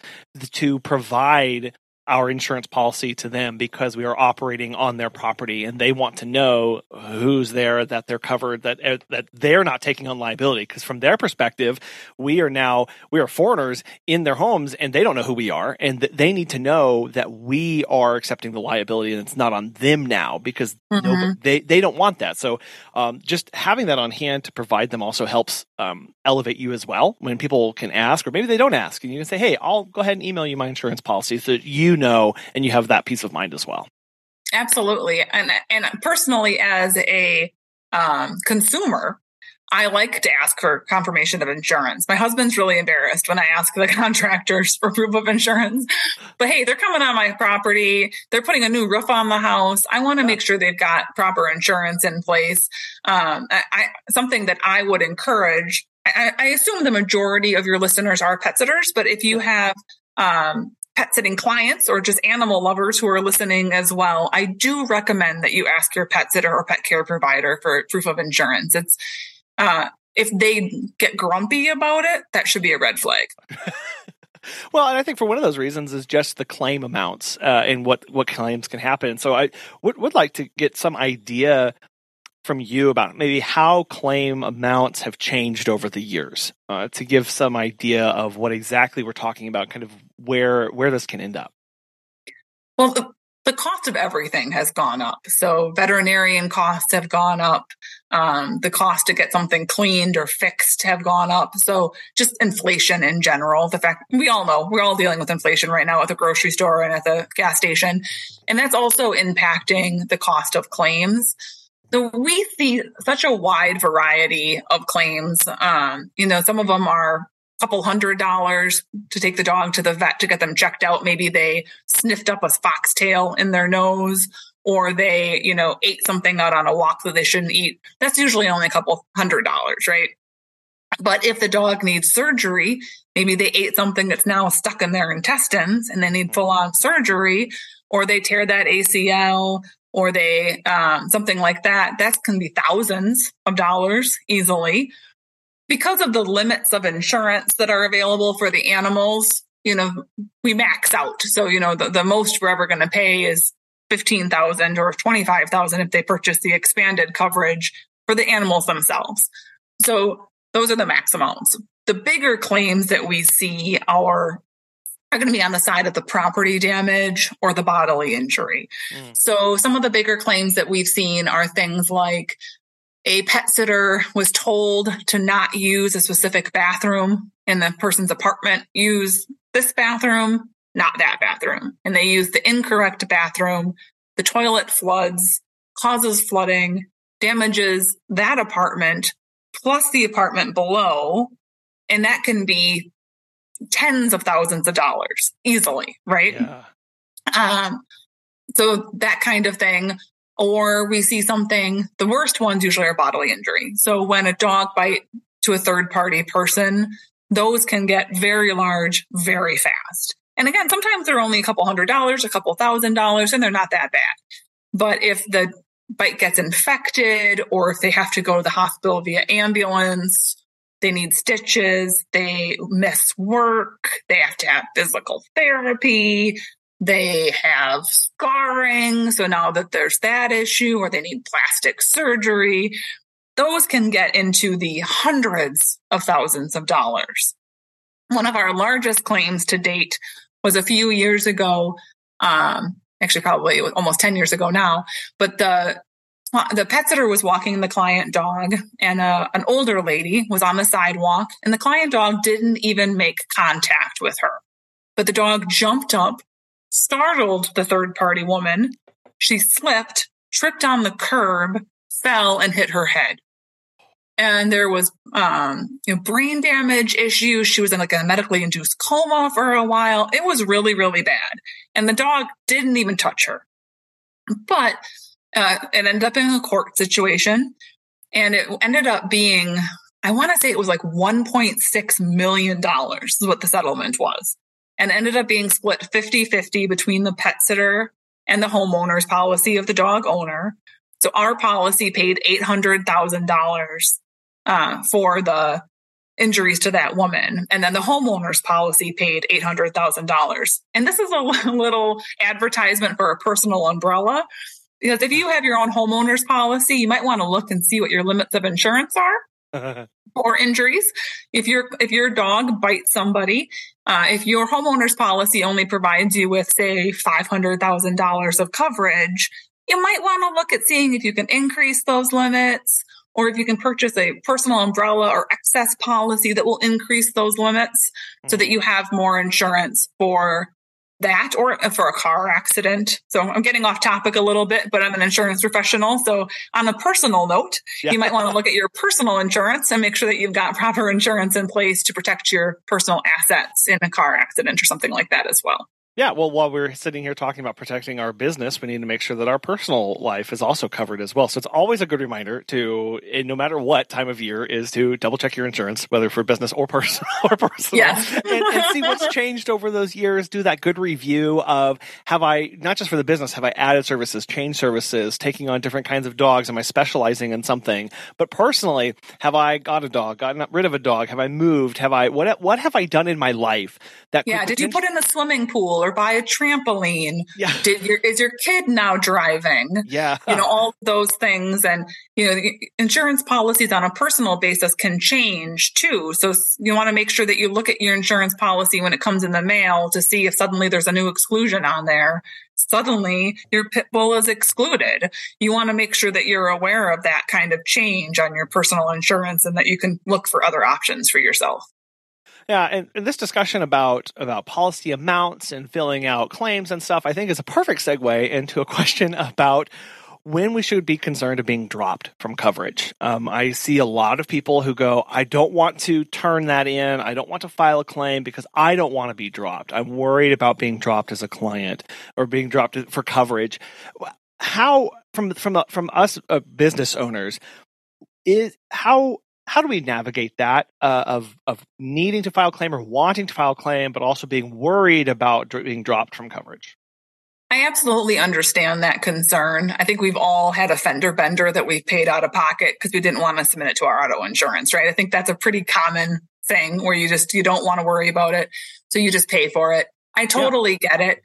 to provide our insurance policy to them because we are operating on their property and they want to know who's there that they're covered that uh, that they're not taking on liability because from their perspective we are now we are foreigners in their homes and they don't know who we are and th- they need to know that we are accepting the liability and it's not on them now because mm-hmm. nobody, they they don't want that so um, just having that on hand to provide them also helps um, elevate you as well when people can ask or maybe they don't ask and you can say hey I'll go ahead and email you my insurance policy so that know and you have that peace of mind as well. Absolutely. And and personally as a um, consumer, I like to ask for confirmation of insurance. My husband's really embarrassed when I ask the contractors for proof of insurance. But hey, they're coming on my property. They're putting a new roof on the house. I want to make sure they've got proper insurance in place. Um, I, I, something that I would encourage. I, I, assume the majority of your listeners are pet sitters, but if you have um, pet sitting clients or just animal lovers who are listening as well, I do recommend that you ask your pet sitter or pet care provider for proof of insurance. It's uh, if they get grumpy about it, that should be a red flag. well, and I think for one of those reasons is just the claim amounts uh, and what what claims can happen. So I would would like to get some idea from you about maybe how claim amounts have changed over the years uh, to give some idea of what exactly we're talking about, kind of where where this can end up. Well, the, the cost of everything has gone up. So veterinarian costs have gone up. Um, the cost to get something cleaned or fixed have gone up. So just inflation in general. The fact we all know we're all dealing with inflation right now at the grocery store and at the gas station, and that's also impacting the cost of claims. So we see such a wide variety of claims. Um, you know, some of them are couple hundred dollars to take the dog to the vet to get them checked out. Maybe they sniffed up a foxtail in their nose or they, you know, ate something out on a walk that they shouldn't eat. That's usually only a couple hundred dollars, right? But if the dog needs surgery, maybe they ate something that's now stuck in their intestines and they need full on surgery, or they tear that ACL, or they um, something like that. That can be thousands of dollars easily because of the limits of insurance that are available for the animals, you know, we max out. So, you know, the, the most we're ever going to pay is 15,000 or 25,000 if they purchase the expanded coverage for the animals themselves. So those are the max amounts. The bigger claims that we see are are going to be on the side of the property damage or the bodily injury. Mm. So some of the bigger claims that we've seen are things like a pet sitter was told to not use a specific bathroom in the person's apartment, use this bathroom, not that bathroom. And they use the incorrect bathroom. The toilet floods, causes flooding, damages that apartment plus the apartment below. And that can be tens of thousands of dollars easily, right? Yeah. Um, so that kind of thing or we see something, the worst ones usually are bodily injury. So when a dog bite to a third party person, those can get very large very fast. And again, sometimes they're only a couple hundred dollars, a couple thousand dollars, and they're not that bad. But if the bite gets infected or if they have to go to the hospital via ambulance, they need stitches, they miss work, they have to have physical therapy, they have scarring. So now that there's that issue, or they need plastic surgery, those can get into the hundreds of thousands of dollars. One of our largest claims to date was a few years ago, um, actually probably almost 10 years ago now, but the the pet sitter was walking the client dog and uh, an older lady was on the sidewalk and the client dog didn't even make contact with her but the dog jumped up startled the third party woman. She slipped, tripped on the curb, fell, and hit her head. And there was um, you know, brain damage issues. She was in like a medically induced coma for a while. It was really, really bad. And the dog didn't even touch her. But uh, it ended up in a court situation. And it ended up being, I want to say it was like $1.6 million is what the settlement was and ended up being split 50 50 between the pet sitter and the homeowner's policy of the dog owner. So our policy paid $800,000 uh, for the injuries to that woman. And then the homeowner's policy paid $800,000. And this is a little advertisement for a personal umbrella. Because if you have your own homeowner's policy, you might want to look and see what your limits of insurance are. or injuries. If your if your dog bites somebody, uh, if your homeowner's policy only provides you with say five hundred thousand dollars of coverage, you might want to look at seeing if you can increase those limits, or if you can purchase a personal umbrella or excess policy that will increase those limits, mm-hmm. so that you have more insurance for that or for a car accident. So I'm getting off topic a little bit, but I'm an insurance professional. So on a personal note, yeah. you might want to look at your personal insurance and make sure that you've got proper insurance in place to protect your personal assets in a car accident or something like that as well. Yeah, well, while we're sitting here talking about protecting our business, we need to make sure that our personal life is also covered as well. So it's always a good reminder to, eh, no matter what time of year, is to double check your insurance, whether for business or personal or personal, yes. and, and, see what's changed over those years. Do that good review of have I not just for the business, have I added services, changed services, taking on different kinds of dogs? Am I specializing in something? But personally, have I got a dog, gotten rid of a dog? Have I moved? Have I what? What have I done in my life that? Yeah. Did you put in the swimming pool? Or buy a trampoline? Yeah. Did your is your kid now driving? Yeah. You know, all those things. And, you know, the insurance policies on a personal basis can change too. So you want to make sure that you look at your insurance policy when it comes in the mail to see if suddenly there's a new exclusion on there. Suddenly your pit bull is excluded. You want to make sure that you're aware of that kind of change on your personal insurance and that you can look for other options for yourself. Yeah, and, and, this discussion about about policy amounts and filling out claims and stuff, I think, is a perfect segue into a question about when we should be concerned of being dropped from coverage. Um, I see a lot of people who go, I don't want to turn that in. I don't want to file a claim because I don't want to be dropped. I'm worried about being dropped as a client or being dropped for coverage. How from from from us uh, business owners is how how do we navigate that uh, of of needing to file a claim or wanting to file a claim, but also being worried about being dropped from coverage? I absolutely understand that concern. I think we've all had a fender bender that we've paid out of pocket because we didn't want to submit it to our auto insurance, right? I think that's a pretty common thing where you just you don't want to worry about it, so you just pay for it. I totally yeah. get it.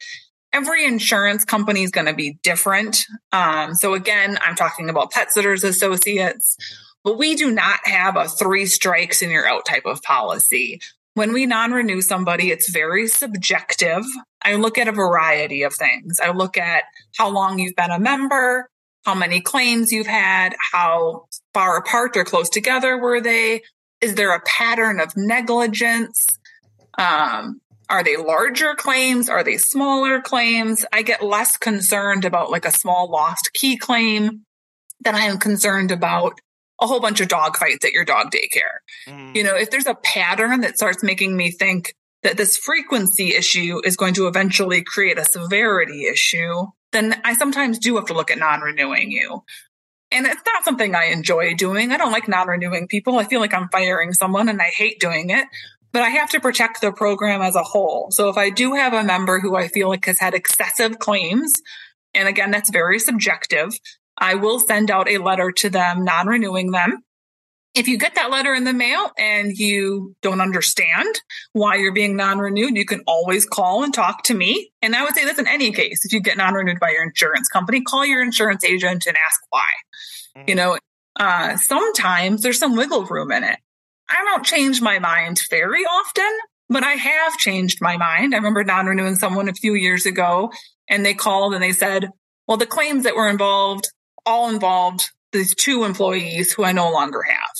Every insurance company is going to be different. Um, so again, I'm talking about Pet Sitters Associates but we do not have a three strikes and you're out type of policy. When we non renew somebody, it's very subjective. I look at a variety of things. I look at how long you've been a member, how many claims you've had, how far apart or close together were they? Is there a pattern of negligence? Um, are they larger claims? Are they smaller claims? I get less concerned about like a small lost key claim than I am concerned about a whole bunch of dog fights at your dog daycare. Mm. You know, if there's a pattern that starts making me think that this frequency issue is going to eventually create a severity issue, then I sometimes do have to look at non renewing you. And it's not something I enjoy doing. I don't like non renewing people. I feel like I'm firing someone and I hate doing it. But I have to protect the program as a whole. So if I do have a member who I feel like has had excessive claims, and again, that's very subjective, I will send out a letter to them, non renewing them. If you get that letter in the mail and you don't understand why you're being non renewed, you can always call and talk to me. And I would say this in any case. If you get non renewed by your insurance company, call your insurance agent and ask why. Mm-hmm. You know, uh, sometimes there's some wiggle room in it. I don't change my mind very often, but I have changed my mind. I remember non renewing someone a few years ago and they called and they said, well, the claims that were involved all involved these two employees who I no longer have.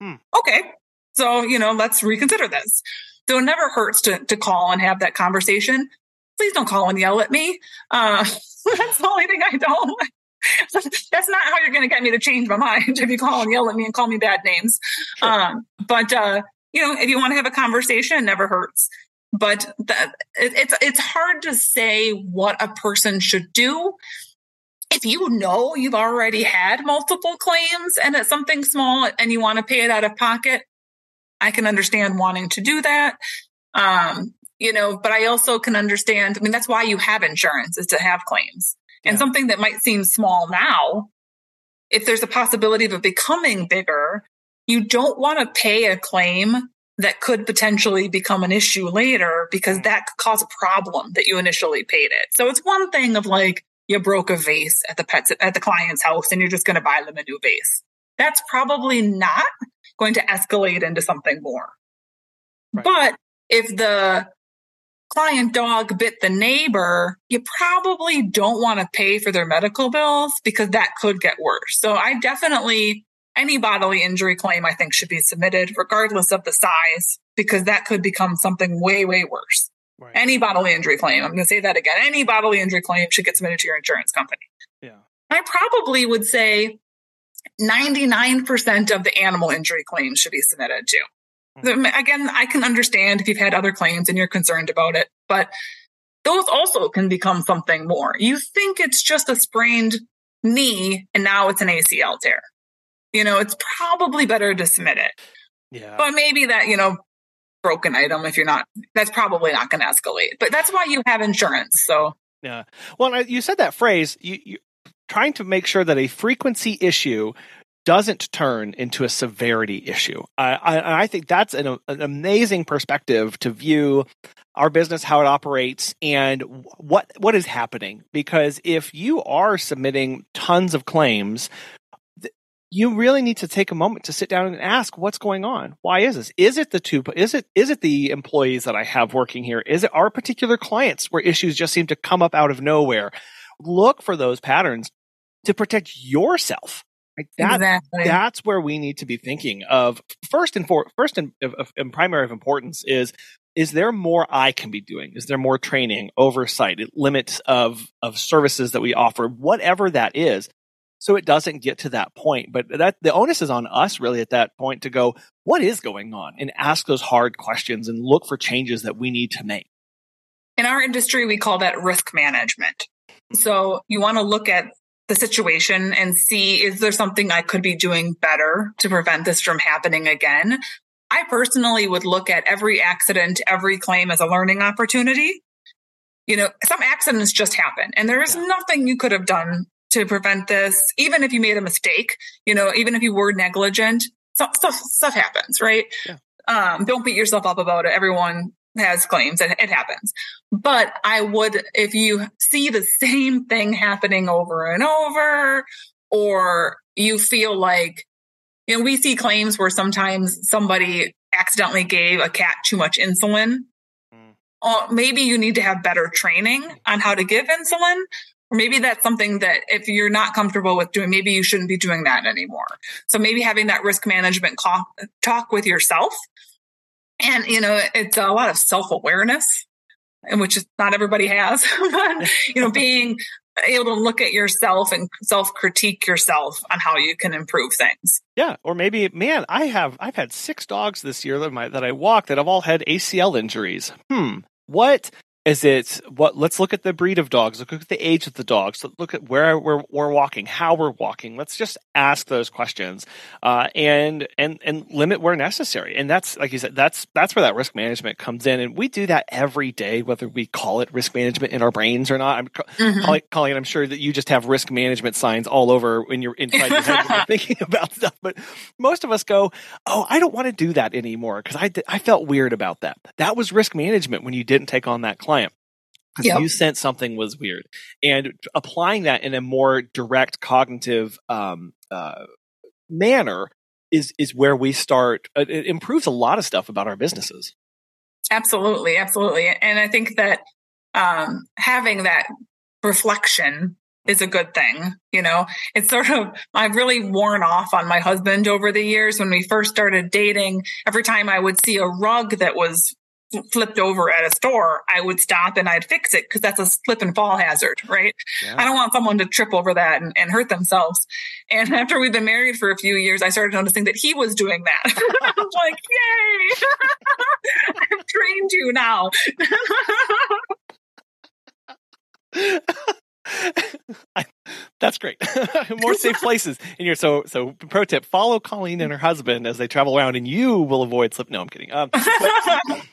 Hmm. Okay. So, you know, let's reconsider this. So it never hurts to, to call and have that conversation. Please don't call and yell at me. Uh, that's the only thing I don't. that's not how you're going to get me to change my mind if you call and yell at me and call me bad names. Sure. Um, but, uh, you know, if you want to have a conversation, it never hurts. But that, it, it's it's hard to say what a person should do if you know you've already had multiple claims and it's something small and you want to pay it out of pocket, I can understand wanting to do that. Um, you know, but I also can understand, I mean, that's why you have insurance is to have claims. Yeah. And something that might seem small now, if there's a possibility of it becoming bigger, you don't want to pay a claim that could potentially become an issue later because mm. that could cause a problem that you initially paid it. So it's one thing of like, you broke a vase at the pets at the client's house and you're just going to buy them a new vase. That's probably not going to escalate into something more. Right. But if the client dog bit the neighbor, you probably don't want to pay for their medical bills because that could get worse. So I definitely, any bodily injury claim I think should be submitted regardless of the size because that could become something way, way worse. Right. Any bodily injury claim, I'm going to say that again. Any bodily injury claim should get submitted to your insurance company. Yeah. I probably would say 99% of the animal injury claims should be submitted to. Mm-hmm. Again, I can understand if you've had other claims and you're concerned about it, but those also can become something more. You think it's just a sprained knee and now it's an ACL tear. You know, it's probably better to submit it. Yeah. But maybe that, you know, broken item if you're not that's probably not going to escalate but that's why you have insurance so yeah well you said that phrase you, you trying to make sure that a frequency issue doesn't turn into a severity issue. I, I, I think that's an, an, amazing perspective to view our business, how it operates, and what what is happening. Because if you are submitting tons of claims, you really need to take a moment to sit down and ask what's going on. Why is this? Is it the two? Is it is it the employees that I have working here? Is it our particular clients where issues just seem to come up out of nowhere? Look for those patterns to protect yourself. Like that, exactly. That's where we need to be thinking of first and for first and, and primary of importance is is there more I can be doing? Is there more training, oversight, limits of of services that we offer, whatever that is, so it doesn't get to that point. But that the onus is on us really at that point to go, what is going on, and ask those hard questions and look for changes that we need to make. In our industry, we call that risk management. So you want to look at the situation and see is there something I could be doing better to prevent this from happening again? I personally would look at every accident, every claim as a learning opportunity. You know, some accidents just happen and there is yeah. nothing you could have done to prevent this. Even if you made a mistake, you know, even if you were negligent, stuff, stuff, stuff happens, right? Yeah. Um, don't beat yourself up about it. Everyone has claims and it happens. But I would, if you see the same thing happening over and over, or you feel like, you know, we see claims where sometimes somebody accidentally gave a cat too much insulin. Mm. Or maybe you need to have better training on how to give insulin. Or maybe that's something that if you're not comfortable with doing, maybe you shouldn't be doing that anymore. So maybe having that risk management talk with yourself and, you know, it's a lot of self awareness, and which is not everybody has, but, you know, being able to look at yourself and self critique yourself on how you can improve things. Yeah. Or maybe, man, I have, I've had six dogs this year that, my, that I walk that have all had ACL injuries. Hmm. What is it what let's look at the breed of dogs. Look at the age of the dogs. Look at where we're, we're walking how we're walking. Let's just ask those questions uh, and and and limit where necessary. And that's like you said that's that's where that risk management comes in. And we do that every day whether we call it risk management in our brains or not. I'm mm-hmm. calling, calling i'm sure that you just have risk management signs all over when you're inside your head when you're thinking about stuff. But most of us go oh i don't want to do that anymore because I, I felt weird about that. That was risk management when you didn't take on that client client. Yep. You sent something was weird, and applying that in a more direct cognitive um, uh, manner is is where we start. Uh, it improves a lot of stuff about our businesses. Absolutely, absolutely, and I think that um, having that reflection is a good thing. You know, it's sort of, I've really worn off on my husband over the years. When we first started dating, every time I would see a rug that was flipped over at a store, I would stop and I'd fix it because that's a slip and fall hazard, right? Yeah. I don't want someone to trip over that and, and, hurt themselves. And after we've been married for a few years, I started noticing that he was doing that. I was like, yay! I've trained you now. I, that's great. More safe places in your so so. Pro tip: follow Colleen and her husband as they travel around, and you will avoid slip. No, I'm kidding. Um, but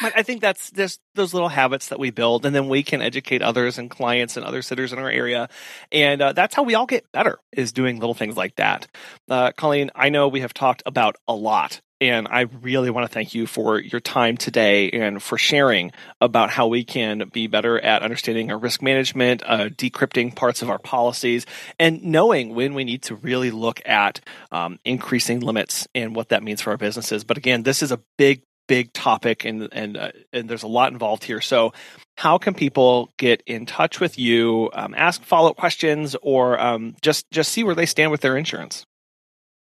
I think that's just those little habits that we build, and then we can educate others and clients and other sitters in our area, and uh, that's how we all get better is doing little things like that. Uh, Colleen, I know we have talked about a lot, and I really want to thank you for your time today and for sharing about how we can be better at understanding our risk management, uh, decrypting parts of our policies, and knowing when we need to really look at um, increasing limits and what that means for our businesses. But again, this is a big big topic and and uh, and there's a lot involved here. So, how can people get in touch with you, um, ask follow up questions, or um, just just see where they stand with their insurance?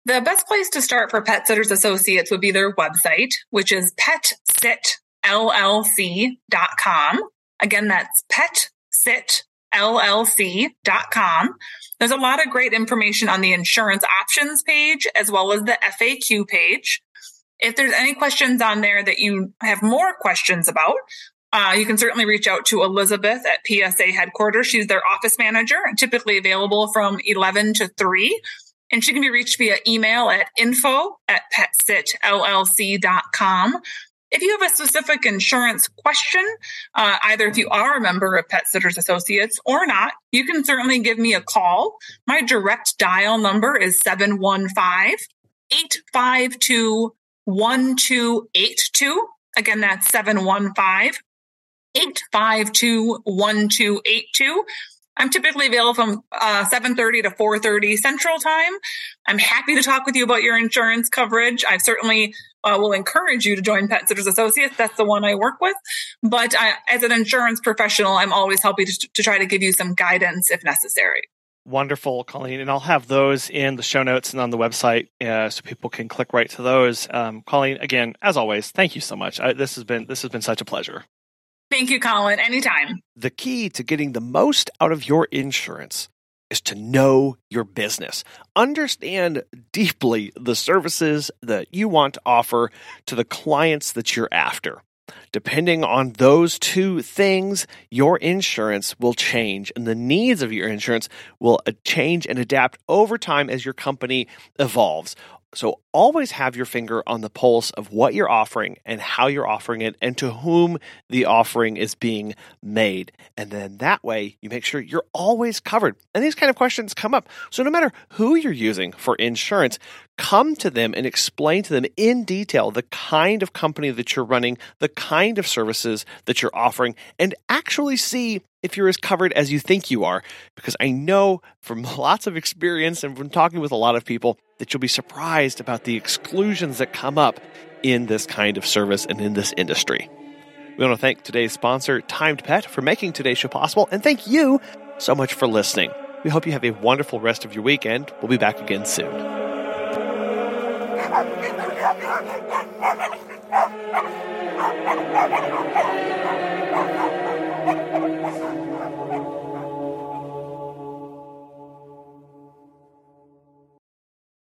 The best place to start for Pet Sitters Associates would be their website, which is petsitllc.com. Again, that's petsitllc.com. There's a lot of great information on the insurance options page as well as the FAQ page. If there's any questions on there that you have more questions about, uh, you can certainly reach out to Elizabeth at PSA headquarters. She's their office manager, typically available from 11 to 3. And she can be reached via email at info at petsitllc.com. If you have a specific insurance question, uh, either if you are a member of Pet Sitters Associates or not, you can certainly give me a call. My direct dial number is 715 852 1282. Again, that's 715 852 1282. I'm typically available from uh, 7:30 to 4:30 Central Time. I'm happy to talk with you about your insurance coverage. I certainly uh, will encourage you to join Pet Sitters Associates. That's the one I work with. But I, as an insurance professional, I'm always happy to, to try to give you some guidance if necessary. Wonderful, Colleen, and I'll have those in the show notes and on the website, uh, so people can click right to those. Um, Colleen, again, as always, thank you so much. I, this has been this has been such a pleasure. Thank you, Colin. Anytime. The key to getting the most out of your insurance is to know your business. Understand deeply the services that you want to offer to the clients that you're after. Depending on those two things, your insurance will change and the needs of your insurance will uh, change and adapt over time as your company evolves. So always have your finger on the pulse of what you're offering and how you're offering it and to whom the offering is being made. And then that way you make sure you're always covered. And these kind of questions come up. So no matter who you're using for insurance, come to them and explain to them in detail the kind of company that you're running, the kind of services that you're offering, and actually see if you're as covered as you think you are. Because I know from lots of experience and from talking with a lot of people that you'll be surprised about the exclusions that come up in this kind of service and in this industry. We want to thank today's sponsor, Time To Pet, for making today's show possible, and thank you so much for listening. We hope you have a wonderful rest of your weekend. We'll be back again soon.